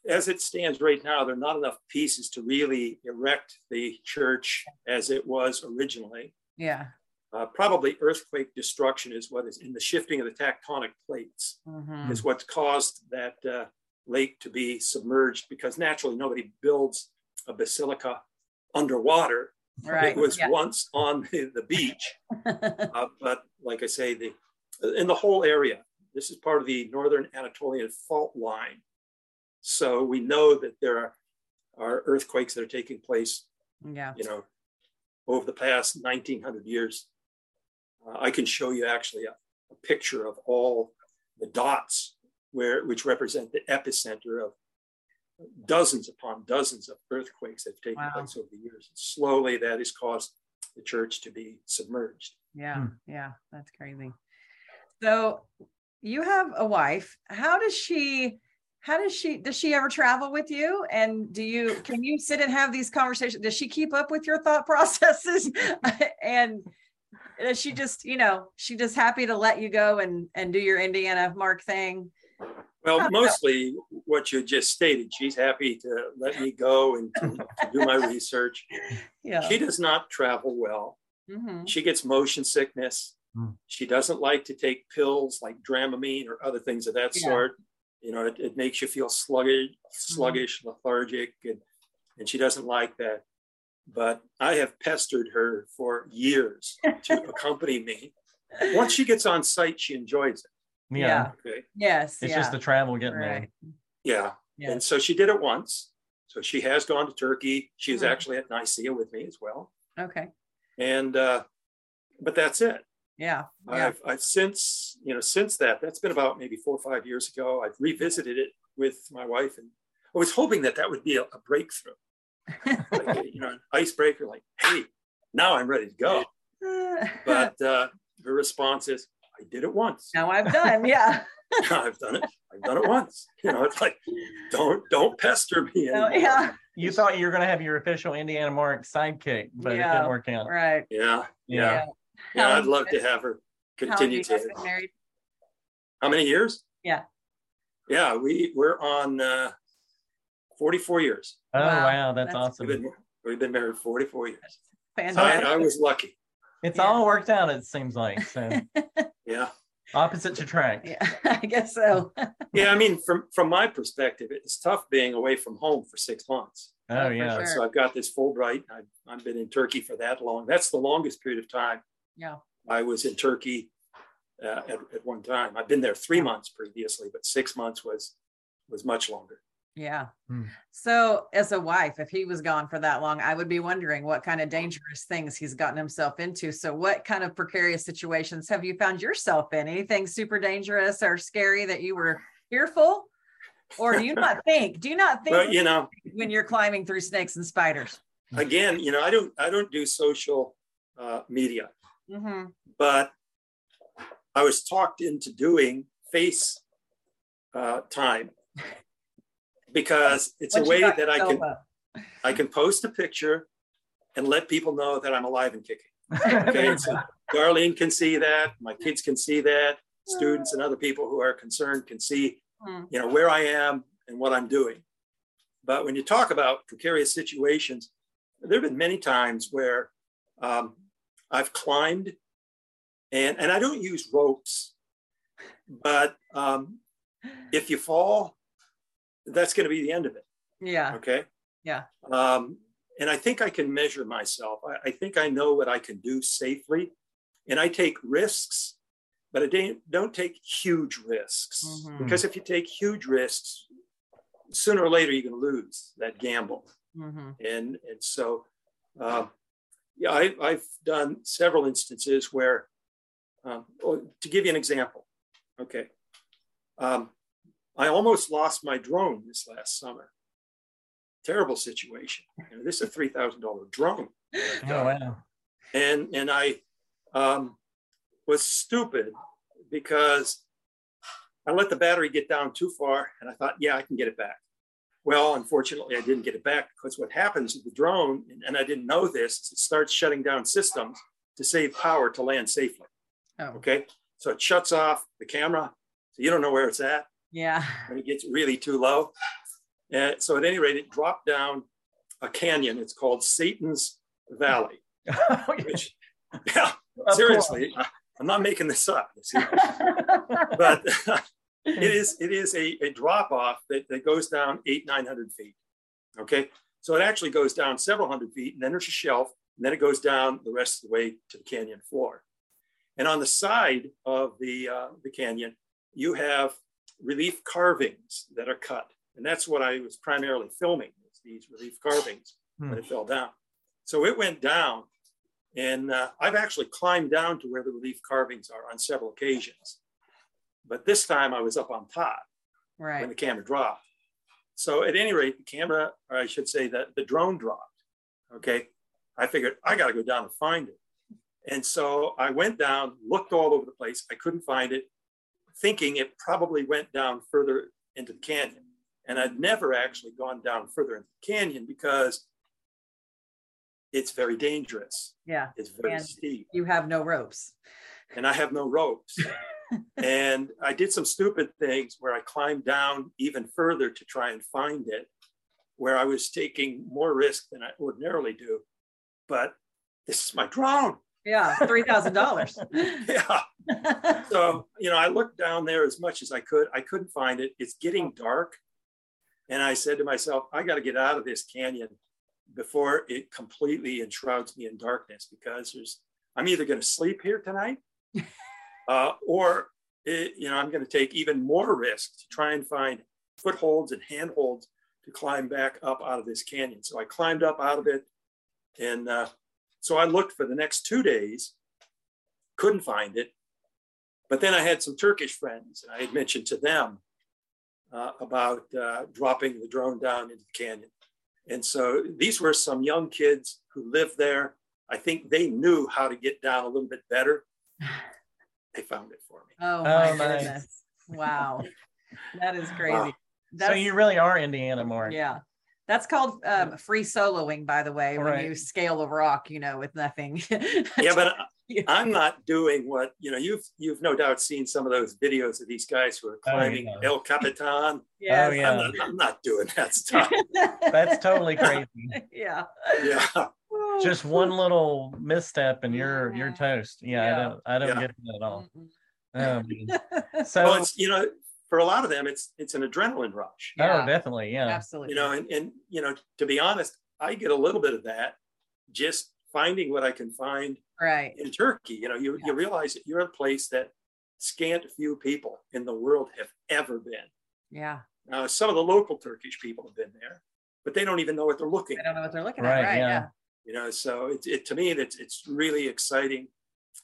Speaker 7: as it stands right now, there are not enough pieces to really erect the church as it was originally.
Speaker 5: Yeah.
Speaker 7: Uh, probably earthquake destruction is what is in the shifting of the tectonic plates
Speaker 5: Mhm.
Speaker 7: is what's caused that uh, lake to be submerged because naturally nobody builds a basilica underwater.
Speaker 5: Right.
Speaker 7: It was
Speaker 5: yeah.
Speaker 7: once on the, the beach. [LAUGHS] Uh, but like I say, the in the whole area, this is part of the northern Anatolian fault line. So we know that there are, are earthquakes that are taking place,
Speaker 5: yeah.
Speaker 7: you know, over the past 1900 years. Uh, I can show you actually a, a picture of all the dots where which represent the epicenter of dozens upon dozens of earthquakes that have taken
Speaker 5: Wow.
Speaker 7: place over the years. And Slowly, that has caused the church to be submerged.
Speaker 5: Yeah,
Speaker 6: Hmm.
Speaker 5: yeah, that's crazy. So you have a wife. How does she how does she does she ever travel with you? And do you can you sit and have these conversations? Does she keep up with your thought [LAUGHS] processes? [LAUGHS] and is she just, you know, she just happy to let you go and and do your Indiana Mark thing?
Speaker 7: Well,
Speaker 5: How-
Speaker 7: mostly what you just stated. She's happy to let me go and to, to do my research. [LAUGHS]
Speaker 5: Yeah.
Speaker 7: She does not travel well.
Speaker 5: Mhm.
Speaker 7: She gets motion sickness.
Speaker 6: Hmm.
Speaker 7: She doesn't like to take pills like Dramamine or other things of that
Speaker 5: Yeah.
Speaker 7: sort. You know, it, it makes you feel sluggish, sluggish, lethargic, and, and she doesn't like that. But I have pestered her for years to [LAUGHS] accompany me. Once she gets on site, she enjoys it.
Speaker 6: Yeah.
Speaker 5: Yeah.
Speaker 7: Okay.
Speaker 5: Yes.
Speaker 6: It's
Speaker 5: yeah.
Speaker 6: just the travel getting
Speaker 5: right.
Speaker 7: Yeah.
Speaker 5: Yeah.
Speaker 7: And so she did it once. So she has gone to Turkey. She is
Speaker 5: Mhm.
Speaker 7: actually at Nicaea with me as well.
Speaker 5: Okay.
Speaker 7: And uh, but that's it.
Speaker 5: Yeah. Yeah.
Speaker 7: I've, I've since you know since that that's been about maybe four or five years ago. I've revisited it with my wife, and I was hoping that that would be a, a breakthrough, like you know, an icebreaker. Like, hey, now I'm ready to go. But [LAUGHS] uh, her response is, I did it once.
Speaker 5: now I've done. [LAUGHS] Yeah.
Speaker 7: I've done it. I've done it once. You know, it's like, don't don't pester me.
Speaker 5: Oh, yeah.
Speaker 6: You thought you were going to have your official Indiana Mark sidekick, but it didn't work out.
Speaker 5: Right.
Speaker 7: Yeah.
Speaker 6: Yeah.
Speaker 7: Yeah,
Speaker 5: How
Speaker 7: I'd love to have her
Speaker 5: How long have
Speaker 7: continue to.
Speaker 5: been married?
Speaker 7: How many years?
Speaker 5: Yeah.
Speaker 7: Yeah, we we're on uh, 44 years.
Speaker 6: Oh,
Speaker 5: Wow.
Speaker 6: wow. That's,
Speaker 5: That's-
Speaker 6: awesome.
Speaker 7: We've been we've been married 44 years.
Speaker 5: Fantastic.
Speaker 7: I, I was lucky.
Speaker 6: It's
Speaker 5: Yeah.
Speaker 6: all worked out, it seems like. So [LAUGHS]
Speaker 7: Yeah.
Speaker 6: to attract.
Speaker 5: yeah, [LAUGHS] I guess so. [LAUGHS]
Speaker 7: Yeah, I mean, from from my perspective, it's tough being away from home for six months.
Speaker 6: Oh,
Speaker 5: Oh,
Speaker 6: yeah.
Speaker 5: sure.
Speaker 7: So I've got this Fulbright. I've, I've been in Turkey for that long. That's the longest period of time
Speaker 5: Yeah.
Speaker 7: I was in Turkey uh, at, at one time. I've been there three months previously, but six months was was much longer.
Speaker 5: Yeah.
Speaker 6: Hmm.
Speaker 5: So, as a wife, if he was gone for that long, I would be wondering what kind of dangerous things he's gotten himself into. So, what kind of precarious situations have you found yourself in? Anything super dangerous or scary that you were fearful? Or do you not think? Do you not think
Speaker 7: But you know,
Speaker 5: when you're climbing through snakes and spiders?
Speaker 7: again, you know, I don't I don't do social uh, media,
Speaker 5: hmm
Speaker 7: but I was talked into doing face uh, time because it's
Speaker 5: Once
Speaker 7: a way that I can
Speaker 5: up.
Speaker 7: I can post a picture and let people know that I'm alive and kicking. [LAUGHS] Okay, so Darlene can see that, my kids can see that, students and other people who are concerned can see,
Speaker 5: Hmm.
Speaker 7: you know, where I am and what I'm doing. But when you talk about precarious situations, there have been many times where um, I've climbed, and and I don't use ropes, but um, if you fall, that's going to be the end of it.
Speaker 5: Yeah.
Speaker 7: Okay.
Speaker 5: Yeah.
Speaker 7: Um, and I think I can measure myself. I, I think I know what I can do safely, and I take risks, but I don't, don't take huge risks
Speaker 5: Mhm.
Speaker 7: because if you take huge risks, sooner or later you're going to lose that gamble.
Speaker 5: hmm
Speaker 7: And and so, uh, yeah, I, I've done several instances where, um, oh, to give you an example, okay, um, I almost lost my drone this last summer. Terrible situation. You know, this is a three thousand dollar drone,
Speaker 6: Oh wow.
Speaker 7: and and I um, was stupid because I let the battery get down too far, and I thought, yeah, I can get it back. Well, unfortunately, I didn't get it back because what happens with the drone, and- and I didn't know this, is it starts shutting down systems to save power to land safely.
Speaker 5: Oh.
Speaker 7: Okay, so it shuts off the camera, so you don't know where it's at
Speaker 5: Yeah.
Speaker 7: when it gets really too low. And so at any rate, it dropped down a canyon. It's called Satan's Valley, [LAUGHS] which, [LAUGHS] yeah,
Speaker 6: Of
Speaker 7: seriously, I, I'm not making this up. [LAUGHS] But it is it is a, a drop off that, that goes down eight, 900 feet. Okay. So it actually goes down several hundred feet and then there's a shelf and then it goes down the rest of the way to the canyon floor. And on the side of the, uh, the canyon, you have relief carvings that are cut. And that's what I was primarily filming, is these relief carvings when it fell down. So it went down and uh, I've actually climbed down to where the relief carvings are on several occasions. But this time I was up on top
Speaker 5: right.
Speaker 7: when the camera dropped. So at any rate, the camera, or I should say that the drone dropped. Okay. I figured I got to go down and find it. And so I went down, looked all over the place. I couldn't find it, thinking it probably went down further into the canyon. And I'd never actually gone down further into the canyon because it's very dangerous.
Speaker 5: Yeah.
Speaker 7: It's very
Speaker 5: And-
Speaker 7: steep
Speaker 5: You have no ropes.
Speaker 7: and I have no ropes. [LAUGHS] and I did some stupid things where I climbed down even further to try and find it, where I was taking more risk than I ordinarily do. But this is my drone.
Speaker 5: Yeah. Three thousand dollars. [LAUGHS]
Speaker 7: Yeah. So, you know, I looked down there as much as I could. I couldn't find it. It's getting dark. And I said to myself, I got to get out of this canyon before it completely enshrouds me in darkness because there's, I'm either going to sleep here tonight [LAUGHS] uh, or, it, you know, I'm going to take even more risk to try and find footholds and handholds to climb back up out of this canyon. So I climbed up out of it. And uh, so I looked for the next two days, couldn't find it. But then I had some Turkish friends, and I had mentioned to them uh, about uh, dropping the drone down into the canyon. And so these were some young kids who lived there. I think they knew how to get down a little bit better. They found it for me.
Speaker 5: Oh my
Speaker 6: Oh, nice.
Speaker 5: goodness. Wow. That is crazy.
Speaker 7: Wow.
Speaker 6: so you really are Indiana, Mark.
Speaker 5: yeah. That's called um, free soloing, by the way, when
Speaker 6: Right.
Speaker 5: you scale a rock, you know, with nothing. [LAUGHS]
Speaker 7: Yeah, but [LAUGHS] I'm not doing what you know. You've you've no doubt seen some of those videos of these guys who are
Speaker 6: Oh,
Speaker 7: climbing
Speaker 6: yeah.
Speaker 7: El Capitan. [LAUGHS]
Speaker 5: Yes.
Speaker 6: Oh, yeah.
Speaker 7: I'm, not, I'm not doing that stuff.
Speaker 6: That's totally crazy.
Speaker 5: yeah.
Speaker 7: yeah,
Speaker 6: Just one little misstep and you're you're toast. Yeah, I don't I don't
Speaker 7: Yeah.
Speaker 6: get that at all. Oh, man. so
Speaker 7: well, it's you know, for a lot of them, it's it's an adrenaline rush.
Speaker 5: Yeah.
Speaker 6: oh, definitely, yeah.
Speaker 5: Absolutely.
Speaker 7: You know, and and you know, to be honest, I get a little bit of that just finding what I can find
Speaker 5: right.
Speaker 7: in Turkey. You know, you
Speaker 5: Yeah.
Speaker 7: you realize that you're a place that scant few people in the world have ever been.
Speaker 5: Yeah.
Speaker 7: Now, some of the local Turkish people have been there, but they don't even know what they're looking
Speaker 5: I
Speaker 7: at.
Speaker 5: don't know what they're looking
Speaker 6: Right,
Speaker 5: at. Right.
Speaker 6: yeah.
Speaker 5: Yeah.
Speaker 7: You know, so it, it to me, it's it's really exciting,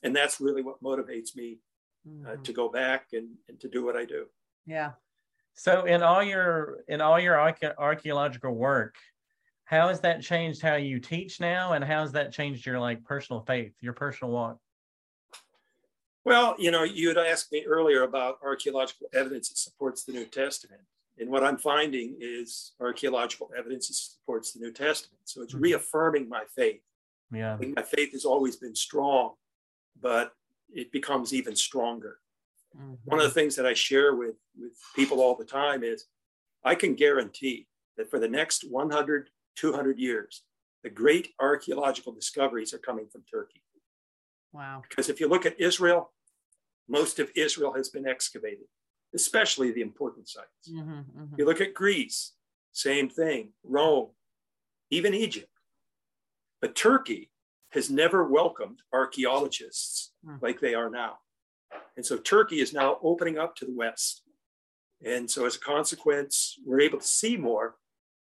Speaker 7: and that's really what motivates me uh,
Speaker 5: Mhm.
Speaker 7: to go back and, and to do what I do.
Speaker 5: Yeah.
Speaker 6: So in all your in all your archaeological work, how has that changed how you teach now, and how has that changed your like personal faith, your personal walk?
Speaker 7: Well, you know, you had asked me earlier about archaeological evidence that supports the New Testament. And what I'm finding is archaeological evidence that supports the New Testament. So it's
Speaker 6: Mhm.
Speaker 7: reaffirming my faith.
Speaker 6: Yeah.
Speaker 7: I think my faith has always been strong, but it becomes even stronger. One of the things that I share with, with people all the time is I can guarantee that for the next 100, 200 years, the great archaeological discoveries are coming from Turkey.
Speaker 5: Wow.
Speaker 7: Because if you look at Israel, most of Israel has been excavated, especially the important sites.
Speaker 5: Mhm, mhm.
Speaker 7: You look at Greece, same thing, Rome, even Egypt. But Turkey has never welcomed archaeologists
Speaker 5: Hmm.
Speaker 7: like they are now. And so Turkey is now opening up to the West. And so as a consequence, we're able to see more.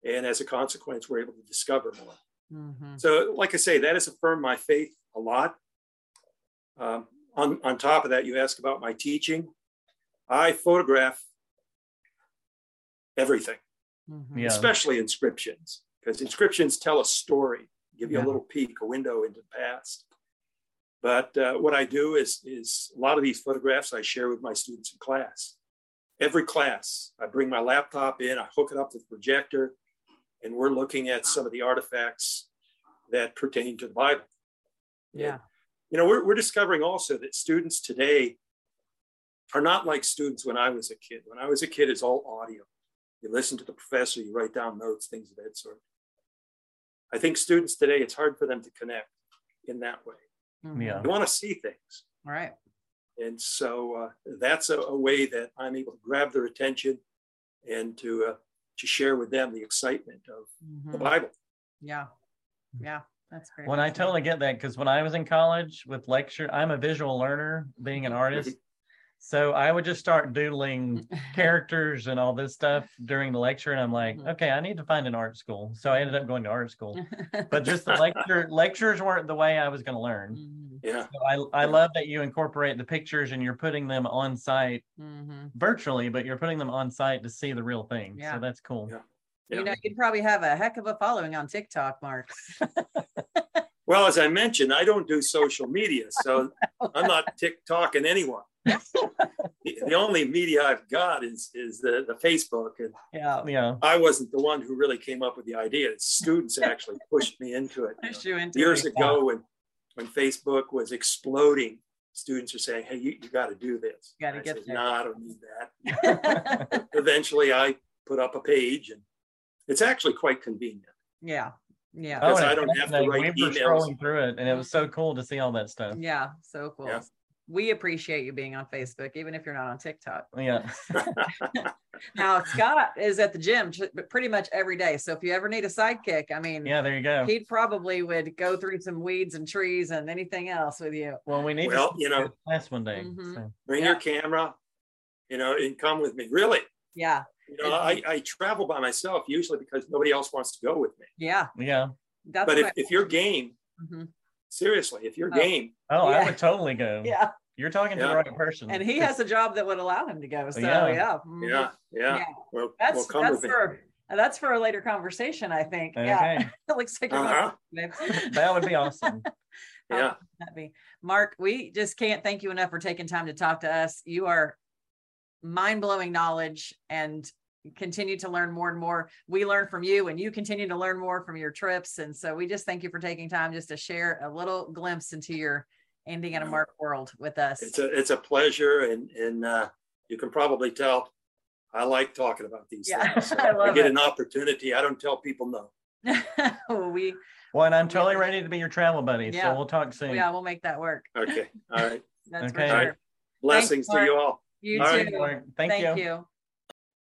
Speaker 7: And as a consequence, we're able to discover more.
Speaker 5: Mhm.
Speaker 7: So, like I say, that has affirmed my faith a lot. Um, on, on top of that, you ask about my teaching. I photograph everything,
Speaker 5: Mhm.
Speaker 6: Yeah.
Speaker 7: especially inscriptions, because inscriptions tell a story, give you
Speaker 6: Yeah.
Speaker 7: a little peek, a window into the past. But uh, what I do is, is a lot of these photographs I share with my students in class. Every class, I bring my laptop in, I hook it up to the projector, and we're looking at some of the artifacts that pertain to the Bible.
Speaker 5: Yeah.
Speaker 7: You know, we're, we're discovering also that students today are not like students when I was a kid. When I was a kid, it's all audio. You listen to the professor, you write down notes, things of that sort. I think students today, it's hard for them to connect in that way.
Speaker 5: Mhm.
Speaker 6: Yeah.
Speaker 7: They want to see things.
Speaker 5: All right.
Speaker 7: And so uh, that's a, a way that I'm able to grab their attention and to, uh, to share with them the excitement of the
Speaker 5: Mhm.
Speaker 7: Bible.
Speaker 5: Yeah. Yeah. That's great.
Speaker 6: When I totally get that, because when I was in college with lecture, I'm a visual learner, being an artist. So I would just start doodling [LAUGHS] characters and all this stuff during the lecture, and I'm like,
Speaker 5: Mhm.
Speaker 6: okay, I need to find an art school. So I ended up going to art school. [LAUGHS] But just the lecture lectures weren't the way I was going to learn.
Speaker 5: Mhm.
Speaker 7: Yeah.
Speaker 6: So I I love that you incorporate the pictures and you're putting them on site
Speaker 5: Mhm.
Speaker 6: virtually, but you're putting them on site to see the real thing.
Speaker 5: Yeah.
Speaker 6: So that's cool.
Speaker 7: Yeah.
Speaker 5: You know, you'd probably have a heck of a following on TikTok, Mark. [LAUGHS]
Speaker 7: Well, as I mentioned, I don't do social media, so I'm not TikToking anyone. The, the only media I've got is is the, the Facebook, and
Speaker 5: Yeah.
Speaker 6: Yeah.
Speaker 7: I wasn't the one who really came up with the idea. Students [LAUGHS] actually pushed me into it. you know.
Speaker 5: You into
Speaker 7: Years
Speaker 5: it.
Speaker 7: ago, when when Facebook was exploding, students were saying, "Hey, you, you got to do this."
Speaker 5: You Gotta
Speaker 7: And I
Speaker 5: get
Speaker 7: said,
Speaker 5: there.
Speaker 7: No, I don't need that. [LAUGHS] [LAUGHS] Eventually, I put up a page, and it's actually quite convenient.
Speaker 5: yeah. Yeah.
Speaker 7: Oh, because
Speaker 6: and
Speaker 7: I don't have to
Speaker 6: fascinating.
Speaker 7: write
Speaker 6: We were
Speaker 7: emails.
Speaker 6: scrolling through it, and it was so cool to see all that stuff.
Speaker 5: Yeah. So cool.
Speaker 7: Yeah.
Speaker 5: We appreciate you being on Facebook, even if you're not on TikTok.
Speaker 6: Yeah. [LAUGHS] [LAUGHS]
Speaker 5: Now, Scott is at the gym pretty much every day. So if you ever need a sidekick, I mean,
Speaker 6: Yeah. There you go.
Speaker 5: he probably would go through some weeds and trees and anything else with you.
Speaker 6: Well, we need
Speaker 7: Well,
Speaker 6: to
Speaker 7: you know-
Speaker 6: class one day.
Speaker 5: Mhm.
Speaker 6: so.
Speaker 7: Bring
Speaker 5: Yeah.
Speaker 7: your camera, you know, and come with me. Really,
Speaker 5: Yeah.
Speaker 7: you know, I, I travel by myself usually because nobody else wants to go with me.
Speaker 5: Yeah.
Speaker 6: Yeah.
Speaker 5: That's
Speaker 7: But if,
Speaker 5: what
Speaker 7: if you're game,
Speaker 5: Mhm.
Speaker 7: seriously, if you're
Speaker 5: Oh.
Speaker 7: game,
Speaker 6: Oh,
Speaker 5: Yeah.
Speaker 6: I would totally go. [LAUGHS]
Speaker 5: yeah.
Speaker 6: You're talking to the right person.
Speaker 5: And he has a job that would allow him to go. So
Speaker 6: Yeah.
Speaker 5: yeah.
Speaker 7: Yeah, yeah,
Speaker 5: Yeah.
Speaker 7: well,
Speaker 5: That's
Speaker 7: well, come
Speaker 5: that's
Speaker 7: with me.
Speaker 5: for that's for a later conversation, I think. Yeah. [LAUGHS] It looks like
Speaker 7: Uh-huh.
Speaker 6: that would be awesome. [LAUGHS]
Speaker 5: How
Speaker 7: Yeah.
Speaker 5: would that be? Mark, we just can't thank you enough for taking time to talk to us. You are mind blowing knowledge and continue to learn more and more. We learn from you and you continue to learn more from your trips. And so we just thank you for taking time just to share a little glimpse into your Indiana Mark world with us.
Speaker 7: It's a it's a pleasure, and and uh, you can probably tell I like talking about these
Speaker 5: Yeah,
Speaker 7: things. So [LAUGHS]
Speaker 5: I love
Speaker 7: get
Speaker 5: it.
Speaker 7: an opportunity. I don't tell people no. [LAUGHS]
Speaker 5: we
Speaker 6: Well, and I'm totally ready to be your travel buddy.
Speaker 5: Yeah.
Speaker 6: So we'll talk soon.
Speaker 5: yeah, we'll make that work.
Speaker 7: Okay, all right. [LAUGHS]
Speaker 5: That's
Speaker 6: Okay.
Speaker 5: for sure.
Speaker 7: right. Blessings to you all.
Speaker 5: You
Speaker 7: All right,
Speaker 5: too.
Speaker 6: Mark. Thank,
Speaker 5: Thank
Speaker 6: you.
Speaker 5: you.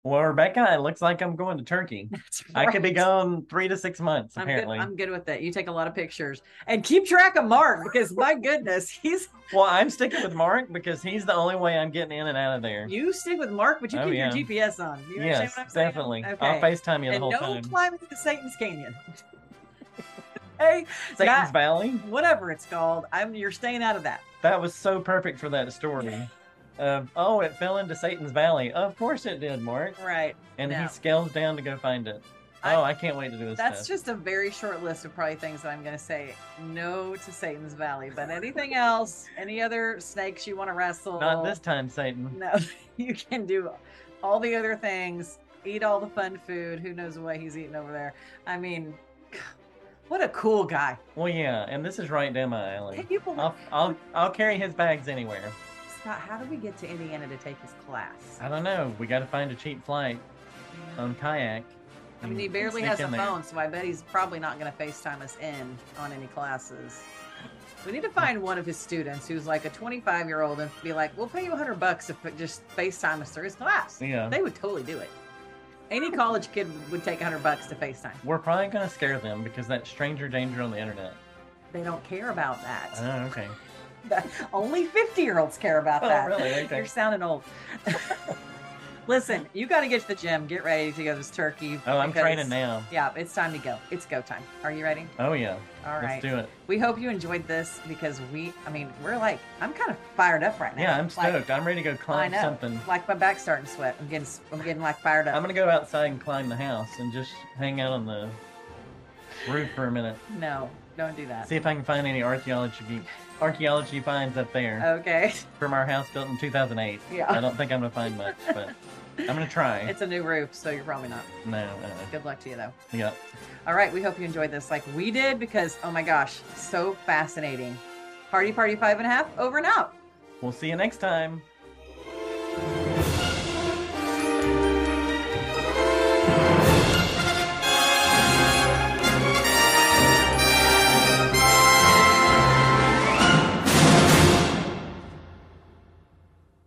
Speaker 6: Well, Rebecca, it looks like I'm going to Turkey. [LAUGHS]
Speaker 5: That's
Speaker 6: I could be
Speaker 5: right.
Speaker 6: gone three to six months,
Speaker 5: I'm good,
Speaker 6: apparently.
Speaker 5: I'm good with that. You take a lot of pictures and keep track of Mark because my [LAUGHS] goodness, he's
Speaker 6: Well, I'm sticking with Mark because he's the only way I'm getting in and out of there.
Speaker 5: you stick with Mark, but you
Speaker 6: Oh,
Speaker 5: keep
Speaker 6: yeah.
Speaker 5: your GPS on. You
Speaker 6: yes,
Speaker 5: what I'm saying?
Speaker 6: definitely.
Speaker 5: Okay.
Speaker 6: I'll FaceTime you the
Speaker 5: and
Speaker 6: whole
Speaker 5: no
Speaker 6: time.
Speaker 5: climbing the Satan's Canyon. [LAUGHS] hey,
Speaker 6: Satan's Valley.
Speaker 5: whatever it's called, I'm you're staying out of that.
Speaker 6: That was so perfect for that story. Of oh, it fell into Satan's Valley. Of course it did, Mark.
Speaker 5: Right.
Speaker 6: And
Speaker 5: Yeah.
Speaker 6: he scales down to go find it.
Speaker 5: I-
Speaker 6: Oh, I can't wait to do this.
Speaker 5: That's
Speaker 6: test.
Speaker 5: just a very short list of probably things that I'm going to say no to Satan's Valley. But anything else, any other snakes you want to wrestle?
Speaker 6: not this time, Satan.
Speaker 5: No, [LAUGHS] you can do all the other things. Eat all the fun food. Who knows what he's eating over there? I mean, [SIGHS] what a cool guy.
Speaker 6: Well, yeah, and this is right down my alley.
Speaker 5: Hey, people,
Speaker 6: I'll I'll I'll carry his bags anywhere.
Speaker 5: Scott, how do we get to Indiana to take his class?
Speaker 6: I don't know. We got to find a cheap flight on kayak.
Speaker 5: I mean, he barely has a
Speaker 6: in there.
Speaker 5: phone, so I bet he's probably not going to FaceTime us in on any classes. We need to find one of his students who's like a 25 year old and be like, we'll pay you 100 bucks if it just FaceTime us through his class.
Speaker 6: Yeah.
Speaker 5: They would totally do it. Any college kid would take 100 bucks to FaceTime.
Speaker 6: We're probably gonna scare them because that stranger danger on the internet.
Speaker 5: They don't care about that.
Speaker 6: Oh, okay.
Speaker 5: Only 50 year olds care about
Speaker 6: Oh,
Speaker 5: that.
Speaker 6: really? Okay.
Speaker 5: You're sounding old. [LAUGHS] Listen, you got to get to the gym. Get ready to go to this turkey.
Speaker 6: Oh, I'm
Speaker 5: because-
Speaker 6: training now.
Speaker 5: Yeah, it's time to go. It's go time. Are you ready?
Speaker 6: Oh yeah.
Speaker 5: All right.
Speaker 6: Let's do it.
Speaker 5: We hope you enjoyed this because we, I mean, we're like, I'm kind of fired up right now.
Speaker 6: Yeah, I'm
Speaker 5: Like,
Speaker 6: stoked. I'm ready to go
Speaker 5: I
Speaker 6: climb
Speaker 5: know.
Speaker 6: something.
Speaker 5: Like my back's starting to sweat. I'm getting, I'm getting like fired up.
Speaker 6: I'm gonna go outside and climb the house and just hang out on the roof for a minute.
Speaker 5: No, don't do that.
Speaker 6: See if I can find any archaeology archaeology finds up there
Speaker 5: Okay. [LAUGHS]
Speaker 6: from our house built in 2008.
Speaker 5: Yeah.
Speaker 6: I don't think I'm gonna find much, but I'm gonna try.
Speaker 5: It's a new roof, so you're probably not.
Speaker 6: no, uh,
Speaker 5: Good luck to you though.
Speaker 6: yeah.
Speaker 5: All right, we hope you enjoyed this like we did because oh my gosh, so fascinating. Party Party Five and a Half over and out.
Speaker 6: We'll see you next time.